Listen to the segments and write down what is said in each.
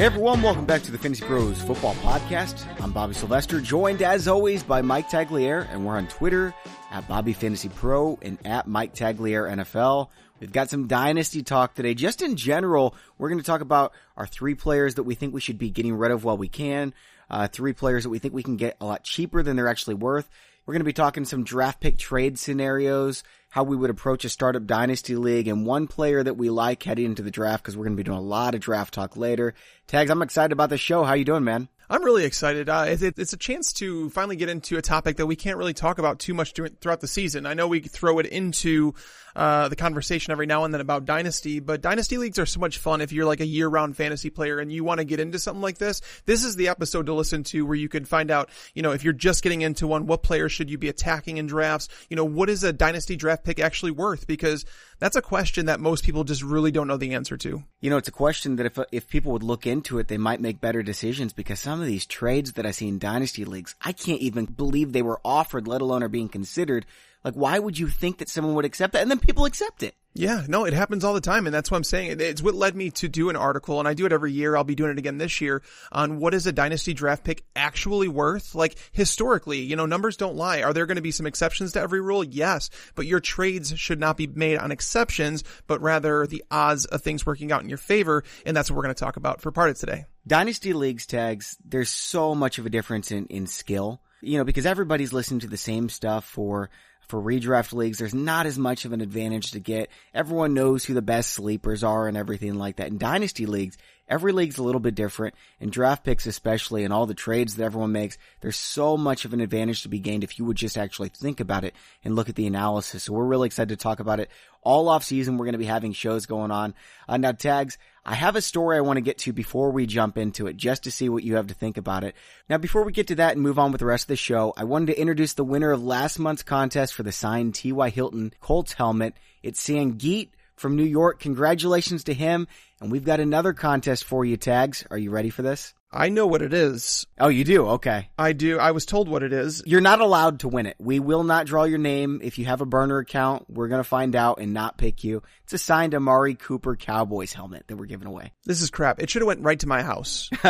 Hey everyone, welcome back to the Fantasy Pros Football Podcast. I'm Bobby Sylvester, joined as always by Mike Tagliere, and we're on Twitter at Bobby Fantasy Pro and at Mike Tagliere NFL. We've got some dynasty talk today. Just in general, we're going to talk about our three players that we think we should be getting rid of while we can. Uh, three players that we think we can get a lot cheaper than they're actually worth. We're going to be talking some draft pick trade scenarios, how we would approach a startup dynasty league, and one player that we like heading into the draft because we're going to be doing a lot of draft talk later. Tags, I'm excited about the show. How you doing, man? I'm really excited. Uh, it, it's a chance to finally get into a topic that we can't really talk about too much during, throughout the season. I know we throw it into uh, the conversation every now and then about dynasty, but dynasty leagues are so much fun if you're like a year-round fantasy player and you want to get into something like this. This is the episode to listen to where you can find out, you know, if you're just getting into one, what players should you be attacking in drafts? You know, what is a dynasty draft pick actually worth? Because that's a question that most people just really don't know the answer to. You know, it's a question that if if people would look into it, they might make better decisions because some of these trades that I see in dynasty leagues, I can't even believe they were offered, let alone are being considered. Like, why would you think that someone would accept that? And then people accept it. Yeah, no, it happens all the time. And that's what I'm saying. It's what led me to do an article and I do it every year. I'll be doing it again this year on what is a dynasty draft pick actually worth? Like historically, you know, numbers don't lie. Are there going to be some exceptions to every rule? Yes, but your trades should not be made on exceptions, but rather the odds of things working out in your favor. And that's what we're going to talk about for part of today. Dynasty leagues tags, there's so much of a difference in, in skill, you know, because everybody's listening to the same stuff for for redraft leagues, there's not as much of an advantage to get. Everyone knows who the best sleepers are and everything like that. In dynasty leagues, every league's a little bit different. and draft picks especially and all the trades that everyone makes, there's so much of an advantage to be gained if you would just actually think about it and look at the analysis. So we're really excited to talk about it. All off season, we're going to be having shows going on. Uh, now tags, I have a story I want to get to before we jump into it, just to see what you have to think about it. Now, before we get to that and move on with the rest of the show, I wanted to introduce the winner of last month's contest for the signed T.Y. Hilton Colts helmet. It's Sangeet from New York. Congratulations to him. And we've got another contest for you, Tags. Are you ready for this? I know what it is. Oh, you do? Okay. I do. I was told what it is. You're not allowed to win it. We will not draw your name. If you have a burner account, we're going to find out and not pick you. It's a signed Amari Cooper Cowboys helmet that we're giving away. This is crap. It should have went right to my house.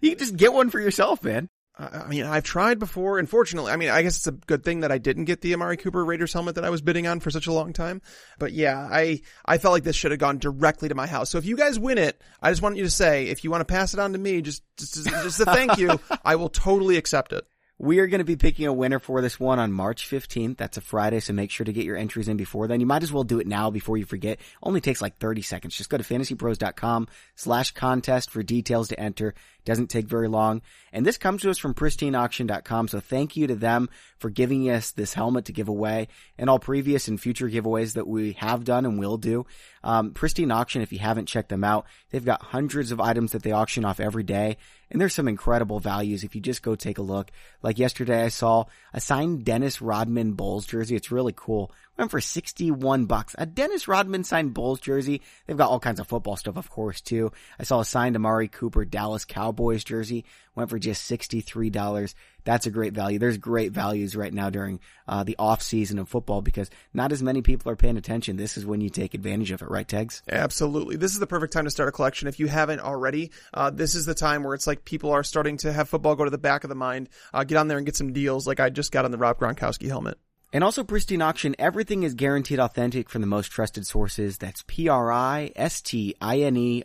you can just get one for yourself, man. I mean, I've tried before. Unfortunately, I mean, I guess it's a good thing that I didn't get the Amari Cooper Raiders helmet that I was bidding on for such a long time. But yeah, I, I felt like this should have gone directly to my house. So if you guys win it, I just want you to say, if you want to pass it on to me, just, just, just a thank you, I will totally accept it. We are going to be picking a winner for this one on March 15th. That's a Friday, so make sure to get your entries in before then. You might as well do it now before you forget. Only takes like 30 seconds. Just go to fantasypros.com slash contest for details to enter. Doesn't take very long. And this comes to us from pristineauction.com. So thank you to them for giving us this helmet to give away and all previous and future giveaways that we have done and will do. Um, Pristine Auction, if you haven't checked them out, they've got hundreds of items that they auction off every day. And there's some incredible values if you just go take a look. Like yesterday I saw a signed Dennis Rodman Bulls jersey. It's really cool. Went for 61 bucks. A Dennis Rodman signed Bulls jersey. They've got all kinds of football stuff, of course, too. I saw a signed Amari Cooper Dallas Cowboys jersey. Went for just $63. That's a great value. There's great values right now during uh, the off season of football because not as many people are paying attention. This is when you take advantage of it, right, Tags? Absolutely. This is the perfect time to start a collection. If you haven't already, uh, this is the time where it's like people are starting to have football go to the back of the mind. Uh, get on there and get some deals like I just got on the Rob Gronkowski helmet. And also Pristine Auction, everything is guaranteed authentic from the most trusted sources. That's P-R-I-S-T-I-N-E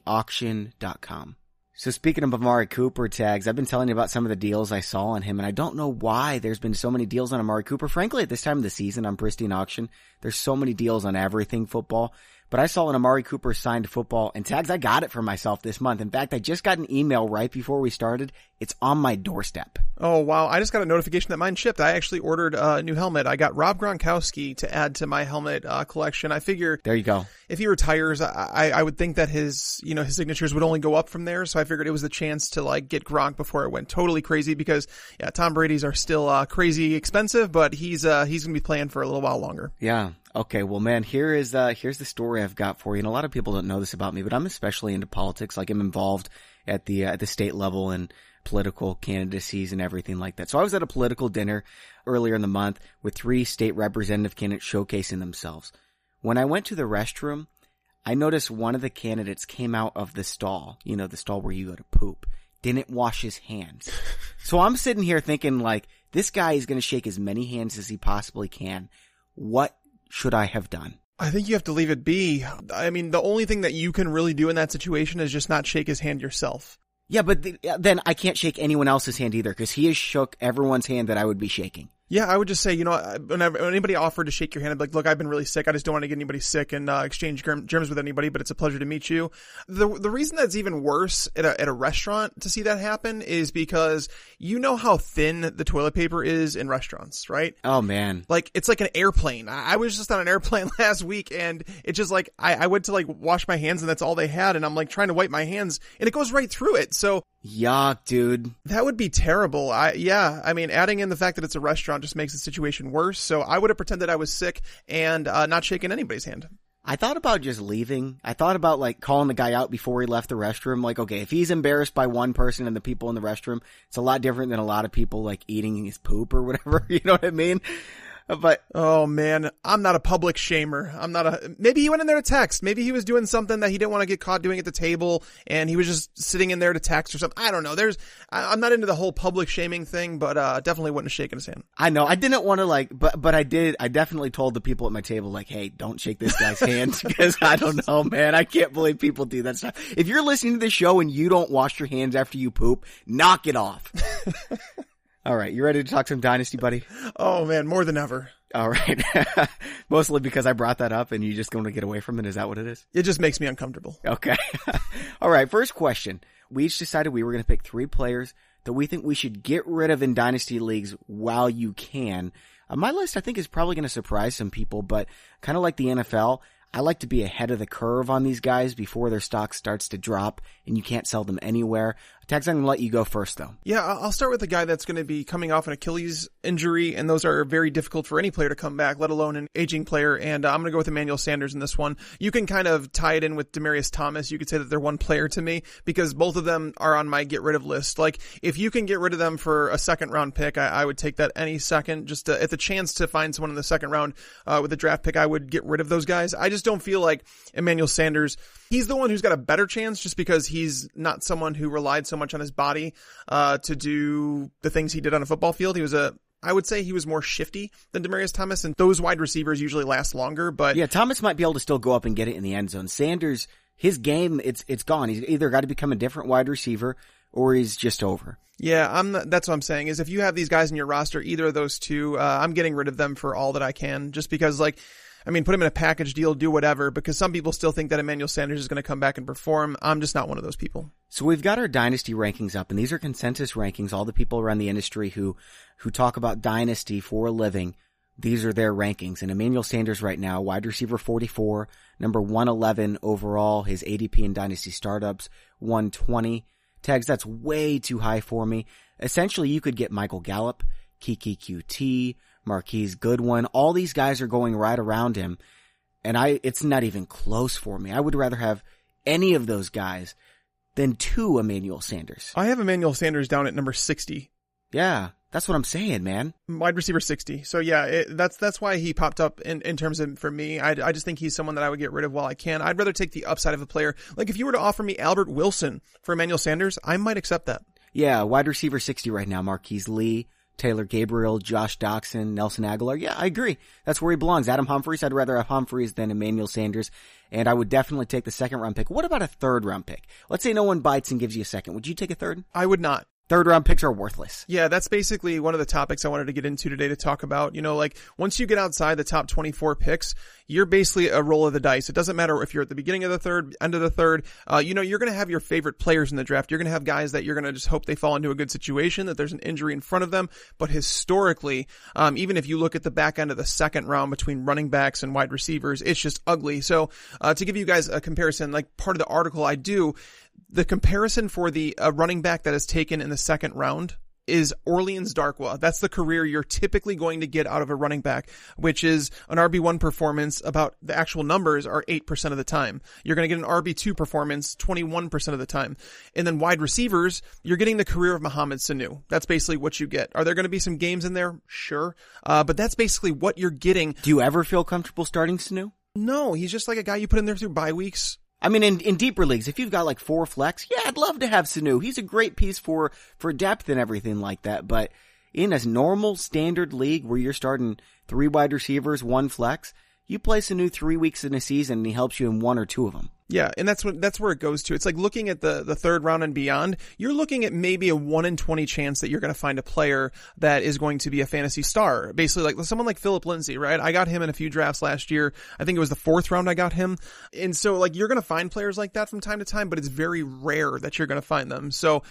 auction.com. So speaking of Amari Cooper tags, I've been telling you about some of the deals I saw on him, and I don't know why there's been so many deals on Amari Cooper. Frankly, at this time of the season on Pristine Auction, there's so many deals on everything football. But I saw an Amari Cooper signed football and tags. I got it for myself this month. In fact, I just got an email right before we started. It's on my doorstep. Oh wow! I just got a notification that mine shipped. I actually ordered a new helmet. I got Rob Gronkowski to add to my helmet uh, collection. I figure there you go. If he retires, I, I would think that his you know his signatures would only go up from there. So I figured it was the chance to like get Gronk before it went totally crazy because yeah, Tom Brady's are still uh, crazy expensive, but he's uh, he's gonna be playing for a little while longer. Yeah, Okay, well, man, here is uh, here's the story I've got for you, and a lot of people don't know this about me, but I'm especially into politics. Like I'm involved at the uh, at the state level and political candidacies and everything like that. So I was at a political dinner earlier in the month with three state representative candidates showcasing themselves. When I went to the restroom, I noticed one of the candidates came out of the stall, you know, the stall where you go to poop, didn't wash his hands. so I'm sitting here thinking like, this guy is going to shake as many hands as he possibly can. What should I have done? I think you have to leave it be. I mean, the only thing that you can really do in that situation is just not shake his hand yourself. Yeah, but th- then I can't shake anyone else's hand either because he has shook everyone's hand that I would be shaking. Yeah, I would just say, you know, whenever when anybody offered to shake your hand, I'd be like, look, I've been really sick. I just don't want to get anybody sick and uh, exchange germs with anybody, but it's a pleasure to meet you. The the reason that's even worse at a, at a restaurant to see that happen is because you know how thin the toilet paper is in restaurants, right? Oh man. Like, it's like an airplane. I, I was just on an airplane last week and it's just like, I, I went to like wash my hands and that's all they had. And I'm like trying to wipe my hands and it goes right through it. So Yuck, dude. that would be terrible. I, yeah, I mean, adding in the fact that it's a restaurant just makes the situation worse. So I would have pretended I was sick and uh, not shaking anybody's hand. I thought about just leaving. I thought about like calling the guy out before he left the restroom. Like, okay, if he's embarrassed by one person and the people in the restroom, it's a lot different than a lot of people like eating his poop or whatever. You know what I mean? But Oh man, I'm not a public shamer. I'm not a, maybe he went in there to text. Maybe he was doing something that he didn't want to get caught doing at the table and he was just sitting in there to text or something. I don't know. There's, I, I'm not into the whole public shaming thing, but, uh, definitely wouldn't have shaken his hand. I know I didn't want to like, but but I did. I definitely told the people at my table like, hey, don't shake this guy's hand because I don't know, man. I can't believe people do that stuff. If you're listening to the show and you don't wash your hands after you poop, knock it off. All right, you ready to talk some dynasty, buddy? Oh man, more than ever. All right. Mostly because I brought that up and you just going to get away from it. Is that what it is? It just makes me uncomfortable. Okay. All right. First question. We each decided we were going to pick three players that we think we should get rid of in dynasty leagues while you can. Uh, my list, I think, is probably going to surprise some people, but kind of like the NFL, I like to be ahead of the curve on these guys before their stock starts to drop and you can't sell them anywhere. Tags, I'm going to let you go first though. Yeah, I'll start with a guy that's going to be coming off an Achilles injury, and those are very difficult for any player to come back, let alone an aging player. And uh, I'm going to go with Emmanuel Sanders in this one. You can kind of tie it in with Demaryius Thomas. You could say that they're one player to me because both of them are on my get rid of list. Like, if you can get rid of them for a second round pick, I, I would take that any second. Just to, at the chance to find someone in the second round uh, with a draft pick, I would get rid of those guys. I just don't feel like Emmanuel Sanders. He's the one who's got a better chance just because he's not someone who relied so much on his body uh, to do the things he did on a football field. He was a I would say he was more shifty than Demaryius Thomas, and those wide receivers usually last longer. But Yeah, Thomas might be able to still go up and get it in the end zone. Sanders, his game, it's, it's gone. He's either got to become a different wide receiver or he's just over. yeah, I'm. Not, that's what I'm saying. Is if you have these guys in your roster, either of those two, uh, I'm getting rid of them for all that I can, just because like. I mean, put him in a package deal, do whatever, because some people still think that Emmanuel Sanders is going to come back and perform. I'm just not one of those people. So we've got our dynasty rankings up, and these are consensus rankings. All the people around the industry who who talk about dynasty for a living, these are their rankings. And Emmanuel Sanders right now, wide receiver 44, number 111 overall. His ADP in dynasty startups 120. Tags that's way too high for me. Essentially, you could get Michael Gallup, Keke Coutee, Marquise Goodwin. All these guys are going right around him, and I it's not even close for me. I would rather have any of those guys than two Emmanuel Sanders. I have Emmanuel Sanders down at number 60. Yeah, that's what I'm saying, man. wide receiver 60. So yeah, it, that's, that's why he popped up in, in terms of, for me, I, I just think he's someone that I would get rid of while I can. I'd rather take the upside of a player. Like if you were to offer me Albert Wilson for Emmanuel Sanders, I might accept that. Yeah, wide receiver 60 right now. Marquise Lee, Taylor Gabriel, Josh Doctson, Nelson Agholor. Yeah, I agree. That's where he belongs. Adam Humphries. I'd rather have Humphries than Emmanuel Sanders. And I would definitely take the second round pick. What about a third round pick? Let's say no one bites and gives you a second. Would you take a third? I would not. Third round picks are worthless. Yeah, that's basically one of the topics I wanted to get into today to talk about. You know, like once you get outside the top 24 picks, you're basically a roll of the dice. It doesn't matter if you're at the beginning of the third, end of the third. Uh, you know, you're going to have your favorite players in the draft. You're going to have guys that you're going to just hope they fall into a good situation, that there's an injury in front of them. But historically, um, even if you look at the back end of the second round between running backs and wide receivers, it's just ugly. So, uh, to give you guys a comparison, like part of the article I do, the comparison for the uh, running back that is taken in the second round is Orleans Darkwa. That's the career you're typically going to get out of a running back, which is an RB1 performance about the actual numbers are 8% of the time. You're going to get an RB2 performance 21% of the time. And then wide receivers, you're getting the career of Mohamed Sanu. That's basically what you get. Are there going to be some games in there? Sure. Uh, but that's basically what you're getting Do you ever feel comfortable starting Sanu? No, he's just like a guy you put in there through bye weeks. I mean, in, in deeper leagues, if you've got like four flex, yeah, I'd love to have Sanu. He's a great piece for, for depth and everything like that. But in a normal standard league where you're starting three wide receivers, one flex, you play Sanu three weeks in a season and he helps you in one or two of them. Yeah, and that's what that's where it goes to. It's like looking at the the third round and beyond. You're looking at maybe a one in twenty chance that you're going to find a player that is going to be a fantasy star. Basically, like someone like Phillip Lindsay, right? I got him in a few drafts last year. I think it was the fourth round I got him, and so like you're going to find players like that from time to time, but it's very rare that you're going to find them. So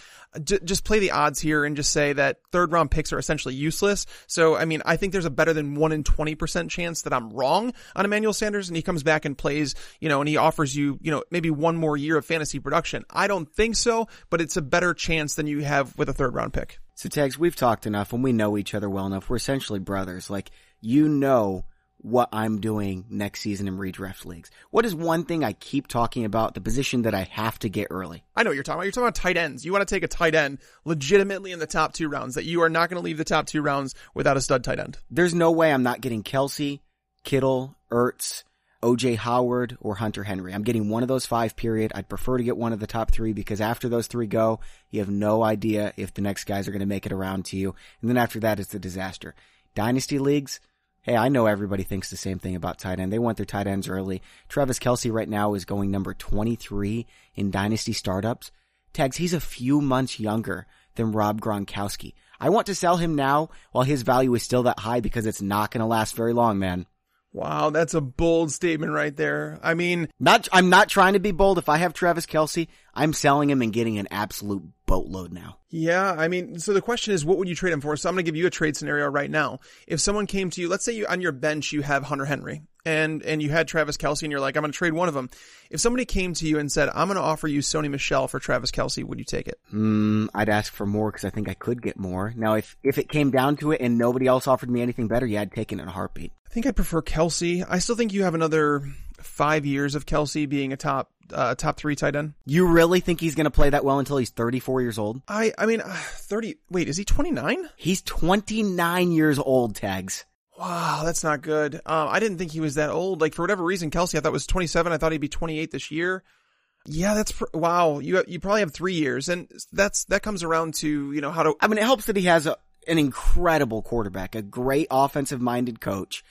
just play the odds here and just say that third round picks are essentially useless. So I mean, I think there's a better than one in twenty percent chance that I'm wrong on Emmanuel Sanders, and he comes back and plays, you know, and he offers you, you know, maybe one more year of fantasy production. I don't think so, but it's a better chance than you have with a third round pick. So tags, we've talked enough and we know each other well enough. We're essentially brothers. Like, you know what I'm doing next season in redraft leagues. What is one thing I keep talking about, the position that I have to get early? I know what you're talking about. You're talking about tight ends. You want to take a tight end legitimately in the top two rounds, that you are not going to leave the top two rounds without a stud tight end. There's no way I'm not getting Kelce, Kittle, Ertz, OJ Howard or Hunter Henry. I'm getting one of those five period. I'd prefer to get one of the top three because after those three go, you have no idea if the next guys are going to make it around to you. And then after that, it's the disaster. Dynasty leagues. Hey, I know everybody thinks the same thing about tight end. They want their tight ends early. Travis Kelce right now is going number 23 in dynasty startups. Tags, he's a few months younger than Rob Gronkowski. I want to sell him now while his value is still that high because it's not going to last very long, man. Wow, that's a bold statement right there. I mean, not, I'm not trying to be bold. If I have Travis Kelce, I'm selling him and getting an absolute boatload now. Yeah, I mean, so the question is, what would you trade him for? So I'm going to give you a trade scenario right now. If someone came to you, let's say you on your bench you have Hunter Henry and and you had Travis Kelce, and you're like, I'm going to trade one of them. If somebody came to you and said, I'm going to offer you Sony Michel for Travis Kelce, would you take it? Mm, I'd ask for more because I think I could get more. Now, if if it came down to it and nobody else offered me anything better, yeah, I'd take it in a heartbeat. I think I'd prefer Kelce. I still think you have another five years of Kelce being a top uh, top three tight end. You really think he's going to play that well until he's 34 years old? I I mean, uh, 30. Wait, is he 29? He's 29 years old. Tags. Wow, that's not good. Um, I didn't think he was that old. Like for whatever reason, Kelce, I thought was 27. I thought he'd be 28 this year. Yeah, that's pr- wow. You you probably have three years, and that's that comes around to you know how to. I mean, it helps that he has a, an incredible quarterback, a great offensive minded coach,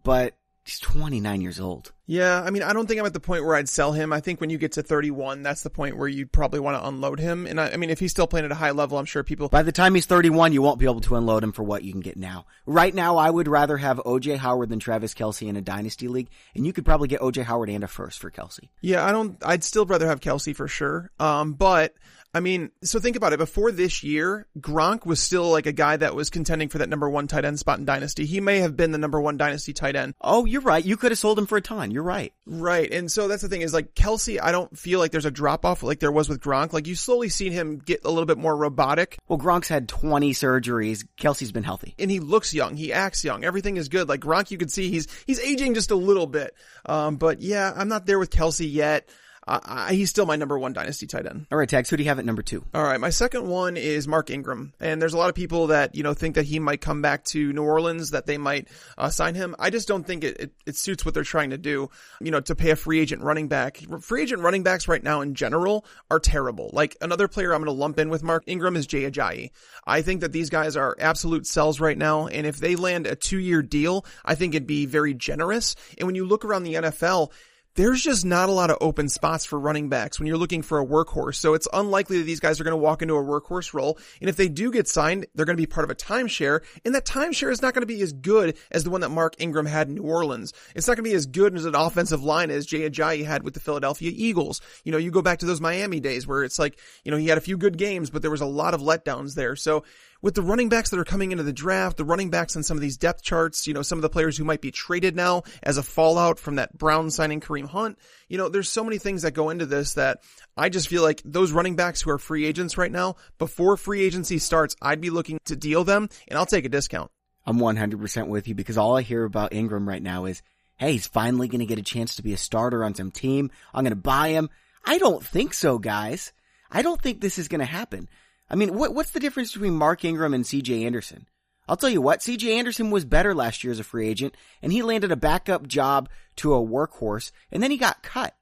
but he's 29 years old. Yeah, I mean, I don't think I'm at the point where I'd sell him. I think when you get to 31, that's the point where you'd probably want to unload him. And I, I, mean, if he's still playing at a high level, I'm sure people. By the time he's 31, you won't be able to unload him for what you can get now. Right now, I would rather have OJ Howard than Travis Kelce in a dynasty league, and you could probably get OJ Howard and a first for Kelce. Yeah, I don't. I'd still rather have Kelce for sure. Um, but I mean, so think about it. Before this year, Gronk was still like a guy that was contending for that number one tight end spot in Dynasty. He may have been the number one Dynasty tight end. Oh, you're right. You could have sold him for a ton. You're right. Right. And so that's the thing is like Kelce, I don't feel like there's a drop off like there was with Gronk. Like you slowly seen him get a little bit more robotic. Well, Gronk's had 20 surgeries. Kelce's been healthy. And he looks young. He acts young. Everything is good. Like Gronk, you can see he's, he's aging just a little bit. Um, but yeah, I'm not there with Kelce yet. Uh, he's still my number one dynasty tight end. All right, Tags, who do you have at number two? All right, my second one is Mark Ingram, and there's a lot of people that you know think that he might come back to New Orleans, that they might uh, sign him. I just don't think it, it, it suits what they're trying to do. You know, to pay a free agent running back. Free agent running backs right now in general are terrible. Like another player I'm going to lump in with Mark Ingram is Jay Ajayi. I think that these guys are absolute sells right now, and if they land a two year deal, I think it'd be very generous. And when you look around the NFL there's just not a lot of open spots for running backs when you're looking for a workhorse. So it's unlikely that these guys are going to walk into a workhorse role. And if they do get signed, they're going to be part of a timeshare. And that timeshare is not going to be as good as the one that Mark Ingram had in New Orleans. It's not going to be as good as an offensive line as Jay Ajayi had with the Philadelphia Eagles. You know, you go back to those Miami days where it's like, you know, he had a few good games, but there was a lot of letdowns there. So with the running backs that are coming into the draft, the running backs on some of these depth charts, you know, some of the players who might be traded now as a fallout from that Brown signing Kareem Hunt, you know, there's so many things that go into this that I just feel like those running backs who are free agents right now, before free agency starts, I'd be looking to deal them and I'll take a discount. I'm 100% with you because all I hear about Ingram right now is, hey, he's finally going to get a chance to be a starter on some team. I'm going to buy him. I don't think so, guys. I don't think this is going to happen. I mean, what, what's the difference between Mark Ingram and CJ Anderson? I'll tell you what, CJ Anderson was better last year as a free agent, and he landed a backup job to a workhorse, and then he got cut.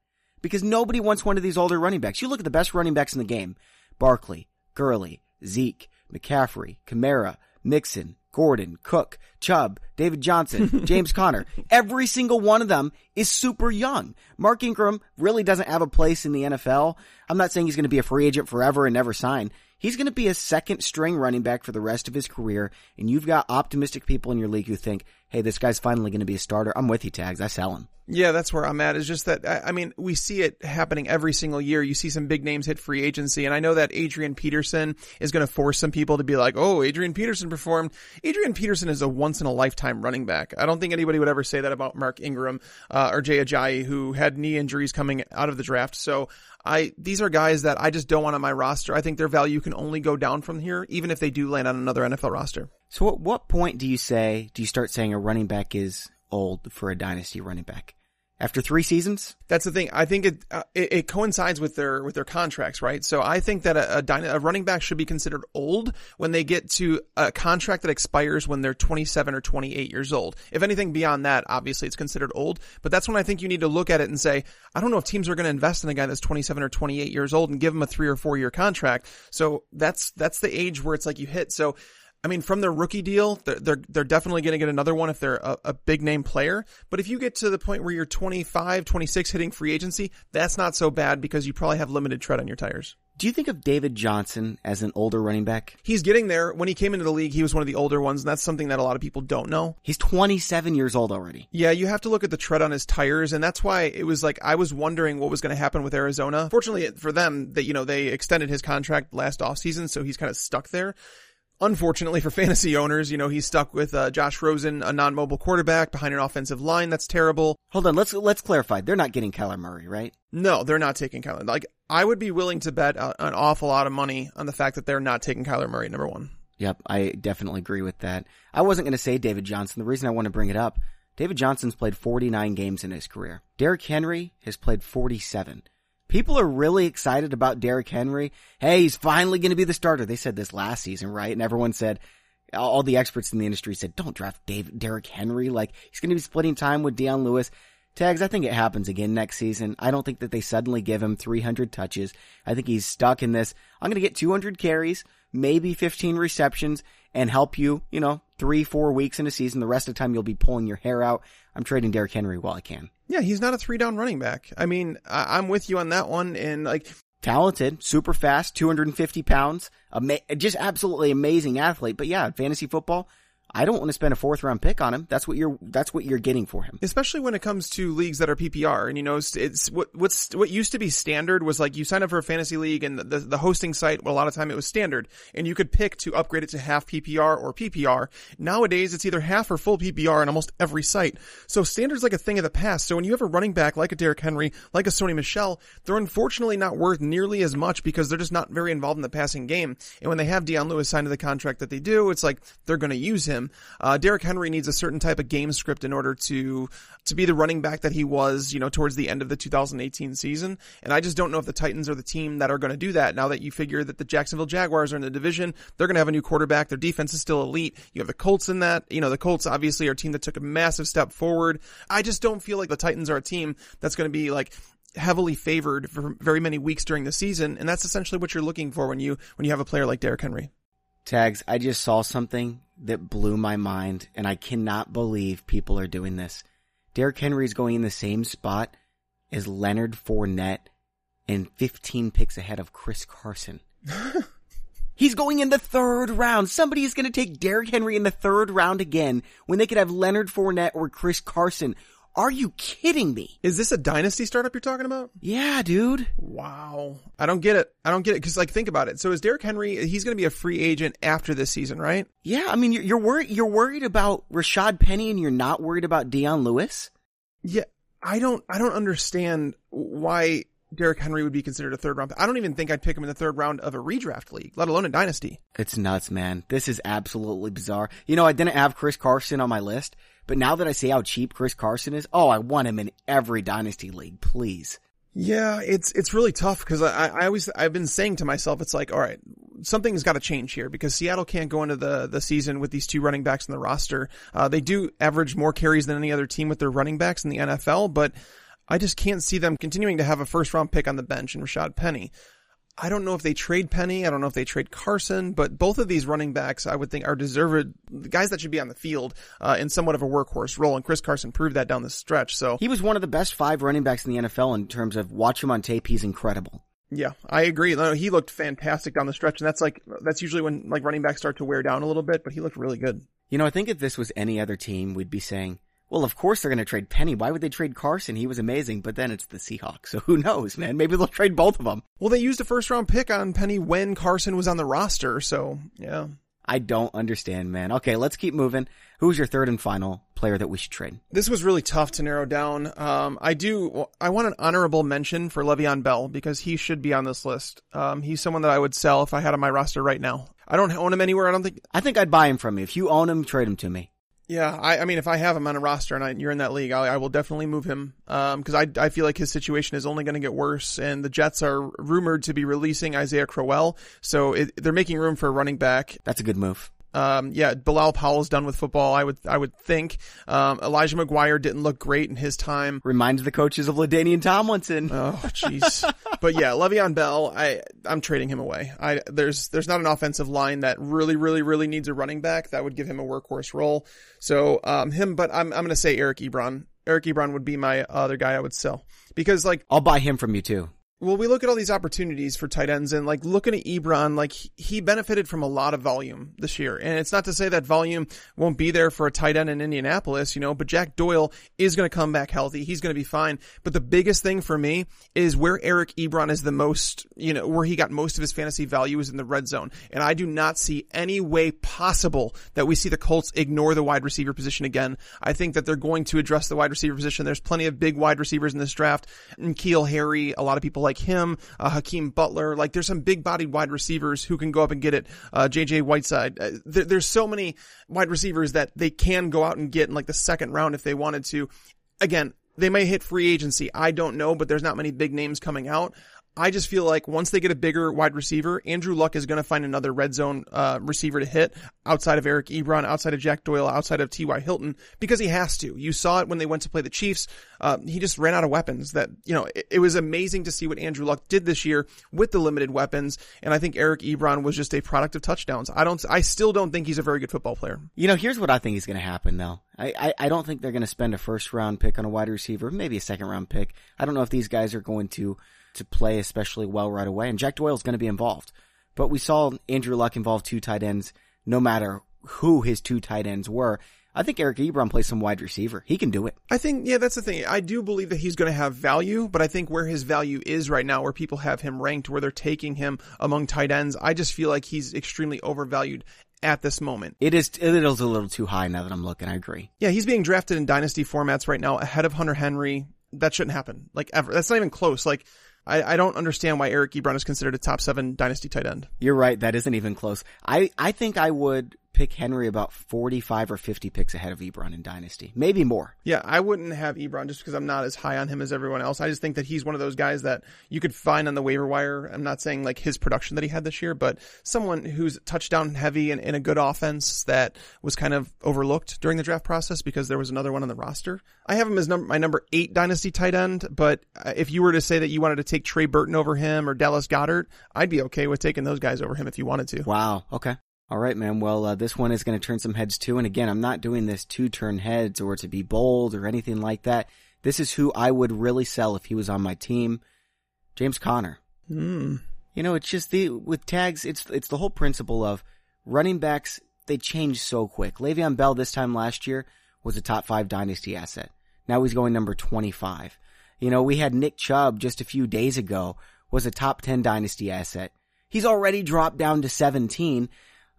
Because nobody wants one of these older running backs. You look at the best running backs in the game. Barkley, Gurley, Zeke, McCaffrey, Kamara, Mixon, Gordon, Cook, Chubb, David Johnson, James Conner. Every single one of them is super young. Mark Ingram really doesn't have a place in the NFL. I'm not saying he's going to be a free agent forever and never sign. He's going to be a second string running back for the rest of his career. And you've got optimistic people in your league who think, hey, this guy's finally going to be a starter. I'm with you, Tags. I sell him. Yeah, that's where I'm at. Is just that I mean, we see it happening every single year. You see some big names hit free agency, and I know that Adrian Peterson is going to force some people to be like, "Oh, Adrian Peterson performed." Adrian Peterson is a once in a lifetime running back. I don't think anybody would ever say that about Mark Ingram uh, or Jay Ajayi, who had knee injuries coming out of the draft. So I these are guys that I just don't want on my roster. I think their value can only go down from here, even if they do land on another NFL roster. So, at what point do you say do you start saying a running back is old for a dynasty running back? after three seasons. That's the thing. I think it, uh, it, it coincides with their with their contracts, right? So I think that a, a, a, running back should be considered old when they get to a contract that expires when they're 27 or 28 years old. If anything beyond that, obviously it's considered old. But that's when I think you need to look at it and say, I don't know if teams are going to invest in a guy that's 27 or 28 years old and give him a three or four year contract. So that's that's the age where it's like you hit. So I mean, from their rookie deal, they're they're, they're definitely going to get another one if they're a, a, big name player. But if you get to the point where you're 25, 26 hitting free agency, that's not so bad because you probably have limited tread on your tires. Do you think of David Johnson as an older running back? He's getting there. When he came into the league, he was one of the older ones, and that's something that a lot of people don't know. He's 27 years old already. Yeah, you have to look at the tread on his tires, and that's why it was like I was wondering what was going to happen with Arizona. Fortunately for them, that you know they extended his contract last offseason, so he's kind of stuck there. Unfortunately for fantasy owners, you know, he's stuck with uh, Josh Rosen, a non-mobile quarterback behind an offensive line that's terrible. Hold on, let's let's clarify. They're not getting Kyler Murray, right? No, they're not taking Kyler. Like I would be willing to bet a, an awful lot of money on the fact that they're not taking Kyler Murray number 1. Yep, I definitely agree with that. I wasn't going to say David Johnson. The reason I want to bring it up, David Johnson's played 49 games in his career. Derrick Henry has played 47. People are really excited about Derrick Henry. Hey, he's finally going to be the starter. They said this last season, right? And everyone said, all the experts in the industry said, don't draft Dave, Derrick Henry. Like, he's going to be splitting time with Dion Lewis. Tags, I think it happens again next season. I don't think that they suddenly give him 300 touches. I think he's stuck in this. I'm going to get 200 carries, maybe 15 receptions, and help you, you know, three, four weeks in a season. The rest of the time you'll be pulling your hair out. I'm trading Derrick Henry while I can. Yeah, he's not a three down running back. I mean, I- am with you on that one. And like, talented, super fast, 250 pounds, ama- just absolutely amazing athlete. But yeah, fantasy football, I don't want to spend a fourth round pick on him. That's what you're, that's what you're getting for him. Especially when it comes to leagues that are PPR. And you know, it's, it's what, what's, what used to be standard was like you sign up for a fantasy league and the, the, hosting site, well, a lot of time it was standard and you could pick to upgrade it to half PPR or PPR. Nowadays it's either half or full PPR on almost every site. So standard's like a thing of the past. So when you have a running back like a Derrick Henry, like a Sony Michel, they're unfortunately not worth nearly as much because they're just not very involved in the passing game. And when they have Dion Lewis signed to the contract that they do, it's like they're going to use him. Uh, Derrick Derrick Henry needs a certain type of game script in order to to be the running back that he was, you know, towards the end of the 2018 season. And I just don't know if the Titans are the team that are going to do that. Now that you figure that the Jacksonville Jaguars are in the division, they're going to have a new quarterback. Their defense is still elite. You have the Colts in that. You know, the Colts obviously are a team that took a massive step forward. I just don't feel like the Titans are a team that's going to be like heavily favored for very many weeks during the season. And that's essentially what you're looking for when you, when you have a player like Derrick Henry. Tags, I just saw something that blew my mind, and I cannot believe people are doing this. Derrick Henry is going in the same spot as Leonard Fournette and 15 picks ahead of Chris Carson. He's going in the third round. Somebody is going to take Derrick Henry in the third round again when they could have Leonard Fournette or Chris Carson. Are you kidding me? Is this a dynasty startup you're talking about? Yeah, dude. Wow. I don't get it. I don't get it. Cause like, think about it. So is Derrick Henry, he's going to be a free agent after this season, right? Yeah. I mean, you're, you're worried, you're worried about Rashad Penny and you're not worried about Dion Lewis? Yeah. I don't, I don't understand why Derrick Henry would be considered a third round. I don't even think I'd pick him in the third round of a redraft league, let alone a dynasty. It's nuts, man. This is absolutely bizarre. You know, I didn't have Chris Carson on my list, but now that I see how cheap Chris Carson is, oh, I want him in every dynasty league, please. Yeah, it's it's really tough because I, I always I've been saying to myself, it's like, all right, something's got to change here because Seattle can't go into the, the season with these two running backs in the roster. Uh, they do average more carries than any other team with their running backs in the NFL, but I just can't see them continuing to have a first round pick on the bench in Rashad Penny. I don't know if they trade Penny. I don't know if they trade Carson, but both of these running backs, I would think, are deserved guys that should be on the field uh, in somewhat of a workhorse role. And Chris Carson proved that down the stretch. So he was one of the best five running backs in the NFL in terms of watch him on tape. He's incredible. Yeah, I agree. He looked fantastic down the stretch, and that's like that's usually when like running backs start to wear down a little bit. But he looked really good. You know, I think if this was any other team, we'd be saying, well, of course they're going to trade Penny. Why would they trade Carson? He was amazing, but then it's the Seahawks. So who knows, man? Maybe they'll trade both of them. Well, they used a first round pick on Penny when Carson was on the roster. So yeah. I don't understand, man. Okay, let's keep moving. Who's your third and final player that we should trade? This was really tough to narrow down. Um, I do, I want an honorable mention for Le'Veon Bell because he should be on this list. Um, he's someone that I would sell if I had on my roster right now. I don't own him anywhere. I don't think. I think I'd buy him from you. If you own him, trade him to me. Yeah, I, I mean, if I have him on a roster and I, you're in that league, I, I will definitely move him because um, I I feel like his situation is only going to get worse, and the Jets are rumored to be releasing Isaiah Crowell, so it, they're making room for a running back. That's a good move. Um, yeah, Bilal Powell's done with football. I would, I would think. Um, Elijah McGuire didn't look great in his time. Reminds the coaches of LaDainian Tomlinson. Oh, jeez. but yeah, Le'Veon Bell, I, I'm trading him away. I, there's, there's not an offensive line that really, really, really needs a running back that would give him a workhorse role. So, um, him, but I'm, I'm going to say Eric Ebron. Eric Ebron would be my other guy I would sell because like, I'll buy him from you too. Well, we look at all these opportunities for tight ends and like looking at Ebron, like he benefited from a lot of volume this year. And it's not to say that volume won't be there for a tight end in Indianapolis, you know, but Jack Doyle is going to come back healthy. He's going to be fine. But the biggest thing for me is where Eric Ebron is the most, you know, where he got most of his fantasy value is in the red zone. And I do not see any way possible that we see the Colts ignore the wide receiver position again. I think that they're going to address the wide receiver position. There's plenty of big wide receivers in this draft. And N'Keal Harry, a lot of people like like him, uh, Hakeem Butler. Like there's some big bodied wide receivers who can go up and get it. Uh, JJ Whiteside. Uh, th- there's so many wide receivers that they can go out and get in like the second round if they wanted to. Again, they may hit free agency. I don't know, but there's not many big names coming out. I just feel like once they get a bigger wide receiver, Andrew Luck is going to find another red zone uh, receiver to hit outside of Eric Ebron, outside of Jack Doyle, outside of T.Y. Hilton, because he has to. You saw it when they went to play the Chiefs. Uh, he just ran out of weapons that, you know, it, it, was amazing to see what Andrew Luck did this year with the limited weapons. And I think Eric Ebron was just a product of touchdowns. I don't, I still don't think he's a very good football player. You know, here's what I think is going to happen though. I, I, I don't think they're going to spend a first round pick on a wide receiver, maybe a second round pick. I don't know if these guys are going to to play especially well right away. And Jack Doyle is going to be involved. But we saw Andrew Luck involve two tight ends, no matter who his two tight ends were. I think Eric Ebron plays some wide receiver. He can do it. I think, yeah, that's the thing. I do believe that he's going to have value, but I think where his value is right now, where people have him ranked, where they're taking him among tight ends, I just feel like he's extremely overvalued at this moment. It is it is a little too high now that I'm looking. I agree. Yeah, he's being drafted in dynasty formats right now ahead of Hunter Henry. That shouldn't happen. Like ever. That's not even close. Like I, I don't understand why Eric Ebron is considered a top seven dynasty tight end. You're right. That isn't even close. I, I think I would pick Henry about 45 or 50 picks ahead of Ebron in Dynasty. Maybe more. Yeah, I wouldn't have Ebron just because I'm not as high on him as everyone else. I just think that he's one of those guys that you could find on the waiver wire. I'm not saying like his production that he had this year, but someone who's touchdown heavy and in a good offense that was kind of overlooked during the draft process because there was another one on the roster. I have him as number, my number eight Dynasty tight end, but uh, if you were to say that you wanted to take Trey Burton over him or Dallas Goedert, I'd be okay with taking those guys over him if you wanted to. Wow. Okay. All right, man. Well, uh, this one is going to turn some heads too. And again, I'm not doing this to turn heads or to be bold or anything like that. This is who I would really sell if he was on my team. James Conner. Hmm. You know, it's just the, with tags, it's, it's the whole principle of running backs, they change so quick. Le'Veon Bell this time last year was a top five dynasty asset. Now he's going number 25. You know, we had Nick Chubb just a few days ago was a top 10 dynasty asset. He's already dropped down to 17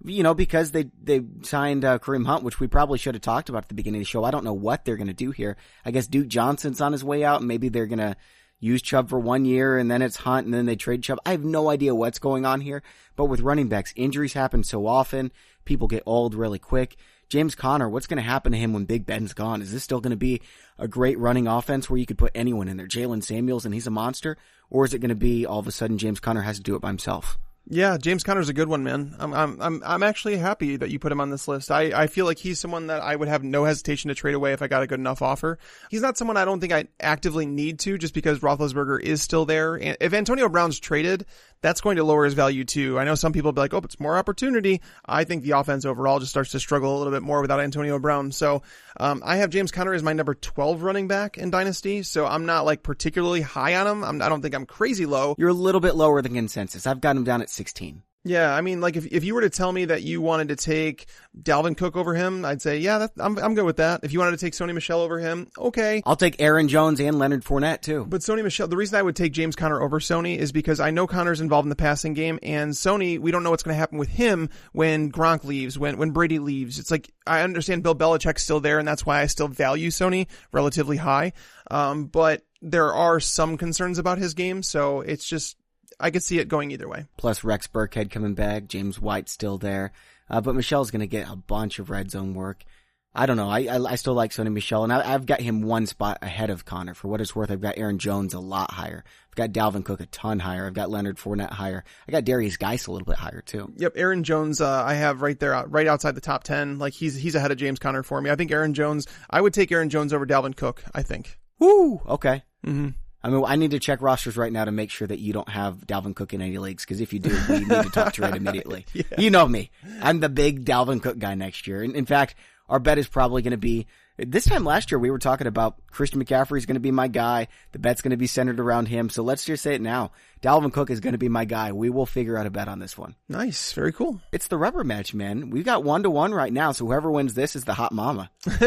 you know, because they they signed uh, Kareem Hunt, which we probably should have talked about at the beginning of the show. I don't know what they're going to do here. I guess Duke Johnson's on his way out, maybe they're going to use Chubb for one year, and then it's Hunt, and then they trade Chubb. I have no idea what's going on here. But with running backs, injuries happen so often. People get old really quick. James Conner, what's going to happen to him when Big Ben's gone? Is this still going to be a great running offense where you could put anyone in there? Jaylen Samuels and he's a monster? Or is it going to be all of a sudden James Conner has to do it by himself? Yeah, James Conner's a good one, man. I'm I'm I'm I'm actually happy that you put him on this list. I I feel like he's someone that I would have no hesitation to trade away if I got a good enough offer. He's not someone I don't think I actively need to just because Roethlisberger is still there. And if Antonio Brown's traded, that's going to lower his value too. I know some people be like, "Oh, it's more opportunity." I think the offense overall just starts to struggle a little bit more without Antonio Brown. So, um, I have James Conner as my number 12 running back in Dynasty. So I'm not like particularly high on him. I'm, I don't think I'm crazy low. You're a little bit lower than consensus. I've got him down at 16. Yeah, I mean, like if if you were to tell me that you wanted to take Dalvin Cook over him, I'd say, yeah, that, I'm I'm good with that. If you wanted to take Sony Michel over him, okay. I'll take Aaron Jones and Leonard Fournette too. But Sony Michel, the reason I would take James Conner over Sony is because I know Conner's involved in the passing game, and Sony, we don't know what's going to happen with him when Gronk leaves, when when Brady leaves. It's like I understand Bill Belichick's still there, and that's why I still value Sony relatively high. Um, but there are some concerns about his game, so it's just I could see it going either way. Plus Rex Burkhead coming back, James White still there, uh, but Michel's going to get a bunch of red zone work. I don't know. I, I, I still like Sony Michel, and I, have got him one spot ahead of Conner. For what it's worth, I've got Aaron Jones a lot higher. I've got Dalvin Cook a ton higher. I've got Leonard Fournette higher. I got Derrius Guice a little bit higher too. Yep, Aaron Jones uh, I have right there, right outside the top ten. Like he's he's ahead of James Conner for me. I think Aaron Jones. I would take Aaron Jones over Dalvin Cook. I think. Woo. Okay. Mm-hmm. I mean, I need to check rosters right now to make sure that you don't have Dalvin Cook in any leagues. Because if you do, we need to talk to Red immediately. Yeah. You know me. I'm the big Dalvin Cook guy next year. And in fact, our bet is probably going to be this time last year we were talking about Christian McCaffrey is going to be my guy. The bet's going to be centered around him. So let's just say it now. Dalvin Cook is going to be my guy. We will figure out a bet on this one. Nice. Very cool. It's the rubber match, man. We've got one to one right now. So whoever wins this is the hot mama.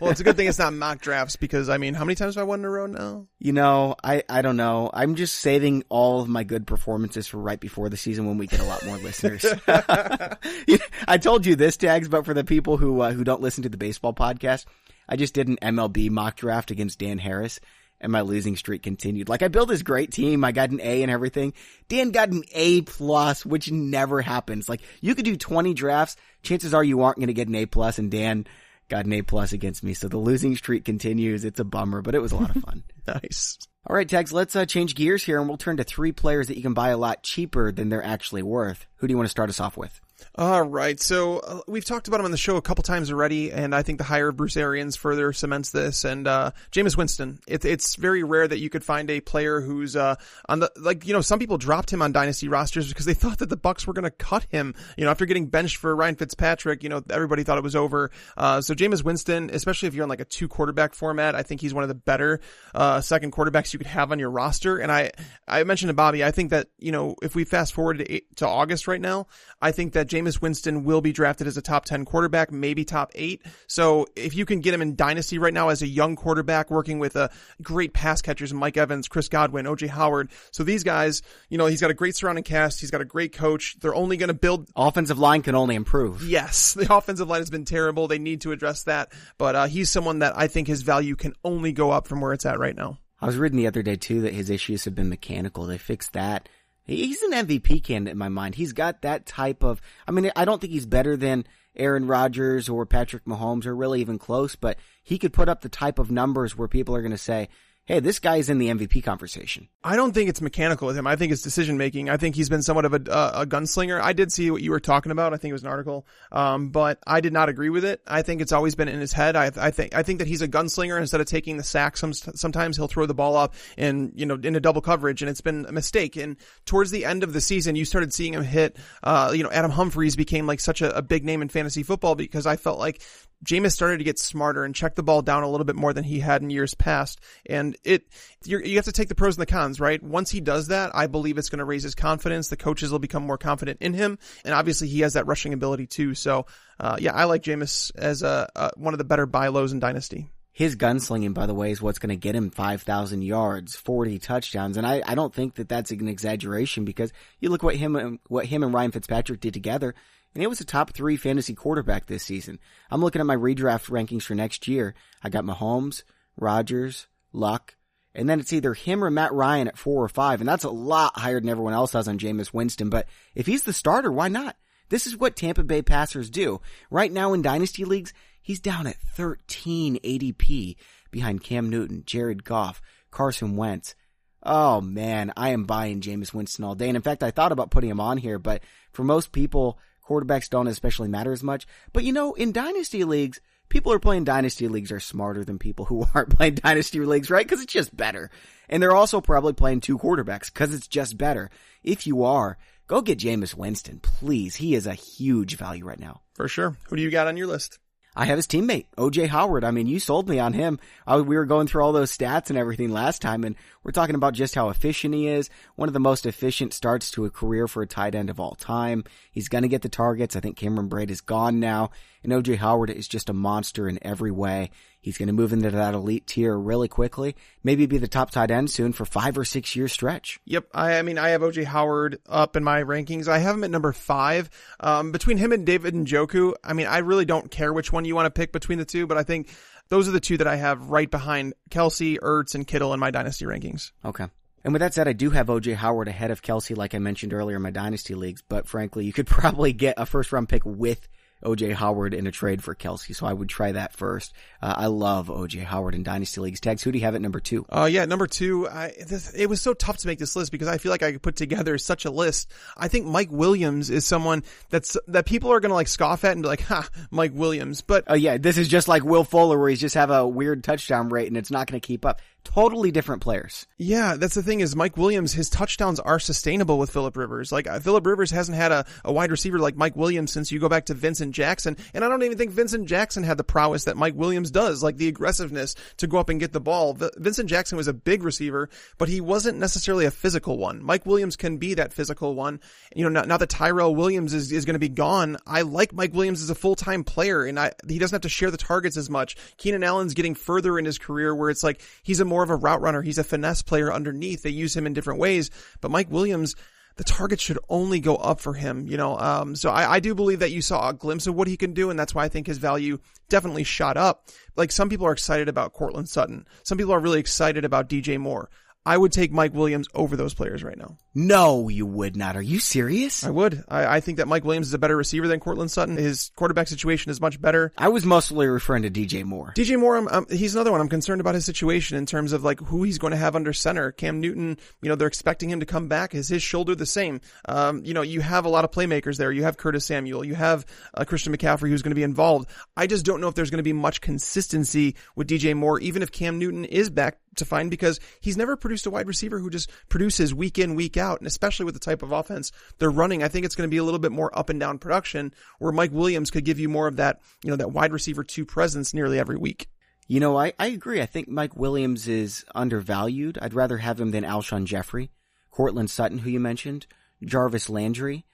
well, it's a good thing it's not mock drafts because I mean, how many times have I won in a row now? You know, I, I don't know. I'm just saving all of my good performances for right before the season when we get a lot more listeners. I told you this tags, but for the people who, uh, who don't listen to the baseball podcast, I just did an MLB mock draft against Dan Harris and my losing streak continued. Like I built this great team. I got an A and everything. Dan got an A plus, which never happens. Like you could do 20 drafts. Chances are you aren't going to get an A plus and Dan got an A plus against me. So the losing streak continues. It's a bummer, but it was a lot of fun. nice. All right, Tags, let's uh, change gears here and we'll turn to three players that you can buy a lot cheaper than they're actually worth. Who do you want to start us off with? All right. So uh, we've talked about him on the show a couple times already, and I think the hire of Bruce Arians further cements this. And uh, Jameis Winston, it, it's very rare that you could find a player who's uh, on the like you know some people dropped him on dynasty rosters because they thought that the Bucs were going to cut him. You know, after getting benched for Ryan Fitzpatrick, you know everybody thought it was over. Uh, so Jameis Winston, especially if you're on like a two quarterback format, I think he's one of the better uh, second quarterbacks you could have on your roster. And I I mentioned to Bobby, I think that you know if we fast forward to, to August right now, I think that Jameis Winston will be drafted as a top 10 quarterback, maybe top eight. So if you can get him in dynasty right now as a young quarterback working with a great pass catchers, Mike Evans, Chris Godwin, OJ Howard. So these guys, you know, he's got a great surrounding cast. He's got a great coach. They're only going to build. Offensive line can only improve. Yes. The offensive line has been terrible. They need to address that. But, uh, he's someone that I think his value can only go up from where it's at right now. I was reading the other day too that his issues have been mechanical. They fixed that. He's an MVP candidate in my mind. He's got that type of, I mean, I don't think he's better than Aaron Rodgers or Patrick Mahomes or really even close, but he could put up the type of numbers where people are going to say, hey, this guy's in the MVP conversation. I don't think it's mechanical with him. I think it's decision making. I think he's been somewhat of a, uh, a gunslinger. I did see what you were talking about. I think it was an article, um, but I did not agree with it. I think it's always been in his head. I, I think I think that he's a gunslinger. Instead of taking the sack, some, sometimes he'll throw the ball up and you know into double coverage, and it's been a mistake. And towards the end of the season, you started seeing him hit. Uh, you know, Adam Humphries became like such a, a big name in fantasy football because I felt like Jameis started to get smarter and check the ball down a little bit more than he had in years past. And it, you you have to take the pros and the cons, right? Once he does that, I believe it's going to raise his confidence. The coaches will become more confident in him. And obviously he has that rushing ability too. So, uh, yeah, I like Jameis as a, a, one of the better buy lows in Dynasty. His gunslinging, by the way, is what's going to get him 5,000 yards, 40 touchdowns. And I, I don't think that that's an exaggeration because you look what him, what him and Ryan Fitzpatrick did together and he was a top three fantasy quarterback this season. I'm looking at my redraft rankings for next year. I got Mahomes, Rodgers, Luck, and then it's either him or Matt Ryan at four or five, and that's a lot higher than everyone else has on Jameis Winston. But if he's the starter, why not? This is what Tampa Bay passers do. Right now in dynasty leagues, he's down at 13 ADP behind Cam Newton, Jared Goff, Carson Wentz. Oh man, I am buying Jameis Winston all day. And in fact, I thought about putting him on here, but for most people, quarterbacks don't especially matter as much. But you know, in dynasty leagues, people who are playing dynasty leagues are smarter than people who aren't playing dynasty leagues, right? Cause it's just better. And they're also probably playing two quarterbacks cause it's just better. If you are, go get Jameis Winston, please. He is a huge value right now. For sure. Who do you got on your list? I have his teammate, OJ Howard. I mean, you sold me on him. I, we were going through all those stats and everything last time, and we're talking about just how efficient he is. One of the most efficient starts to a career for a tight end of all time. He's going to get the targets. I think Cameron Brate is gone now, and OJ Howard is just a monster in every way. He's going to move into that elite tier really quickly. Maybe be the top tight end soon for five or six year stretch. Yep. I, I mean, I have OJ Howard up in my rankings. I have him at number five. Um, between him and David Njoku, I mean, I really don't care which one you want to pick between the two, but I think those are the two that I have right behind Kelce, Ertz, and Kittle in my dynasty rankings. Okay. And with that said, I do have OJ Howard ahead of Kelce, like I mentioned earlier in my dynasty leagues, but frankly, you could probably get a first round pick with OJ Howard in a trade for Kelce. So I would try that first. Uh, I love OJ Howard in dynasty leagues. Tags, who do you have at number two? Uh, yeah, number two. I, this, it was so tough to make this list because I feel like I could put together such a list. I think Mike Williams is someone that's, that people are going to like scoff at and be like, ha, Mike Williams. But, oh yeah, this is just like Will Fuller where he's just have a weird touchdown rate and it's not going to keep up totally different players. Yeah, that's the thing is Mike Williams, his touchdowns are sustainable with Philip Rivers. Like uh, Philip Rivers hasn't had a, a wide receiver like Mike Williams since you go back to Vincent Jackson. And I don't even think Vincent Jackson had the prowess that Mike Williams does, like the aggressiveness to go up and get the ball. V- Vincent Jackson was a big receiver, but he wasn't necessarily a physical one. Mike Williams can be that physical one. You know, now, now that Tyrell Williams is, is going to be gone, I like Mike Williams as a full-time player and I, he doesn't have to share the targets as much. Keenan Allen's getting further in his career where it's like he's a more of a route runner. He's a finesse player underneath. They use him in different ways, but Mike Williams, the targets should only go up for him, you know. Um, so I, I do believe that you saw a glimpse of what he can do, and that's why I think his value definitely shot up. Like some people are excited about Courtland Sutton. Some people are really excited about DJ Moore. I would take Mike Williams over those players right now. No, you would not. Are you serious? I would. I, I, think that Mike Williams is a better receiver than Courtland Sutton. His quarterback situation is much better. I was mostly referring to DJ Moore. DJ Moore, he's another one. I'm concerned about his situation in terms of like who he's going to have under center. Cam Newton, you know, they're expecting him to come back. Is his shoulder the same? Um, you know, you have a lot of playmakers there. You have Curtis Samuel. You have uh, Christian McCaffrey who's going to be involved. I just don't know if there's going to be much consistency with DJ Moore, even if Cam Newton is back to find because he's never produced a wide receiver who just produces week in, week out. And especially with the type of offense they're running, I think it's going to be a little bit more up and down production where Mike Williams could give you more of that, you know, that wide receiver two presence nearly every week. You know, I, I agree. I think Mike Williams is undervalued. I'd rather have him than Alshon Jeffery, Courtland Sutton, who you mentioned, Jarvis Landry.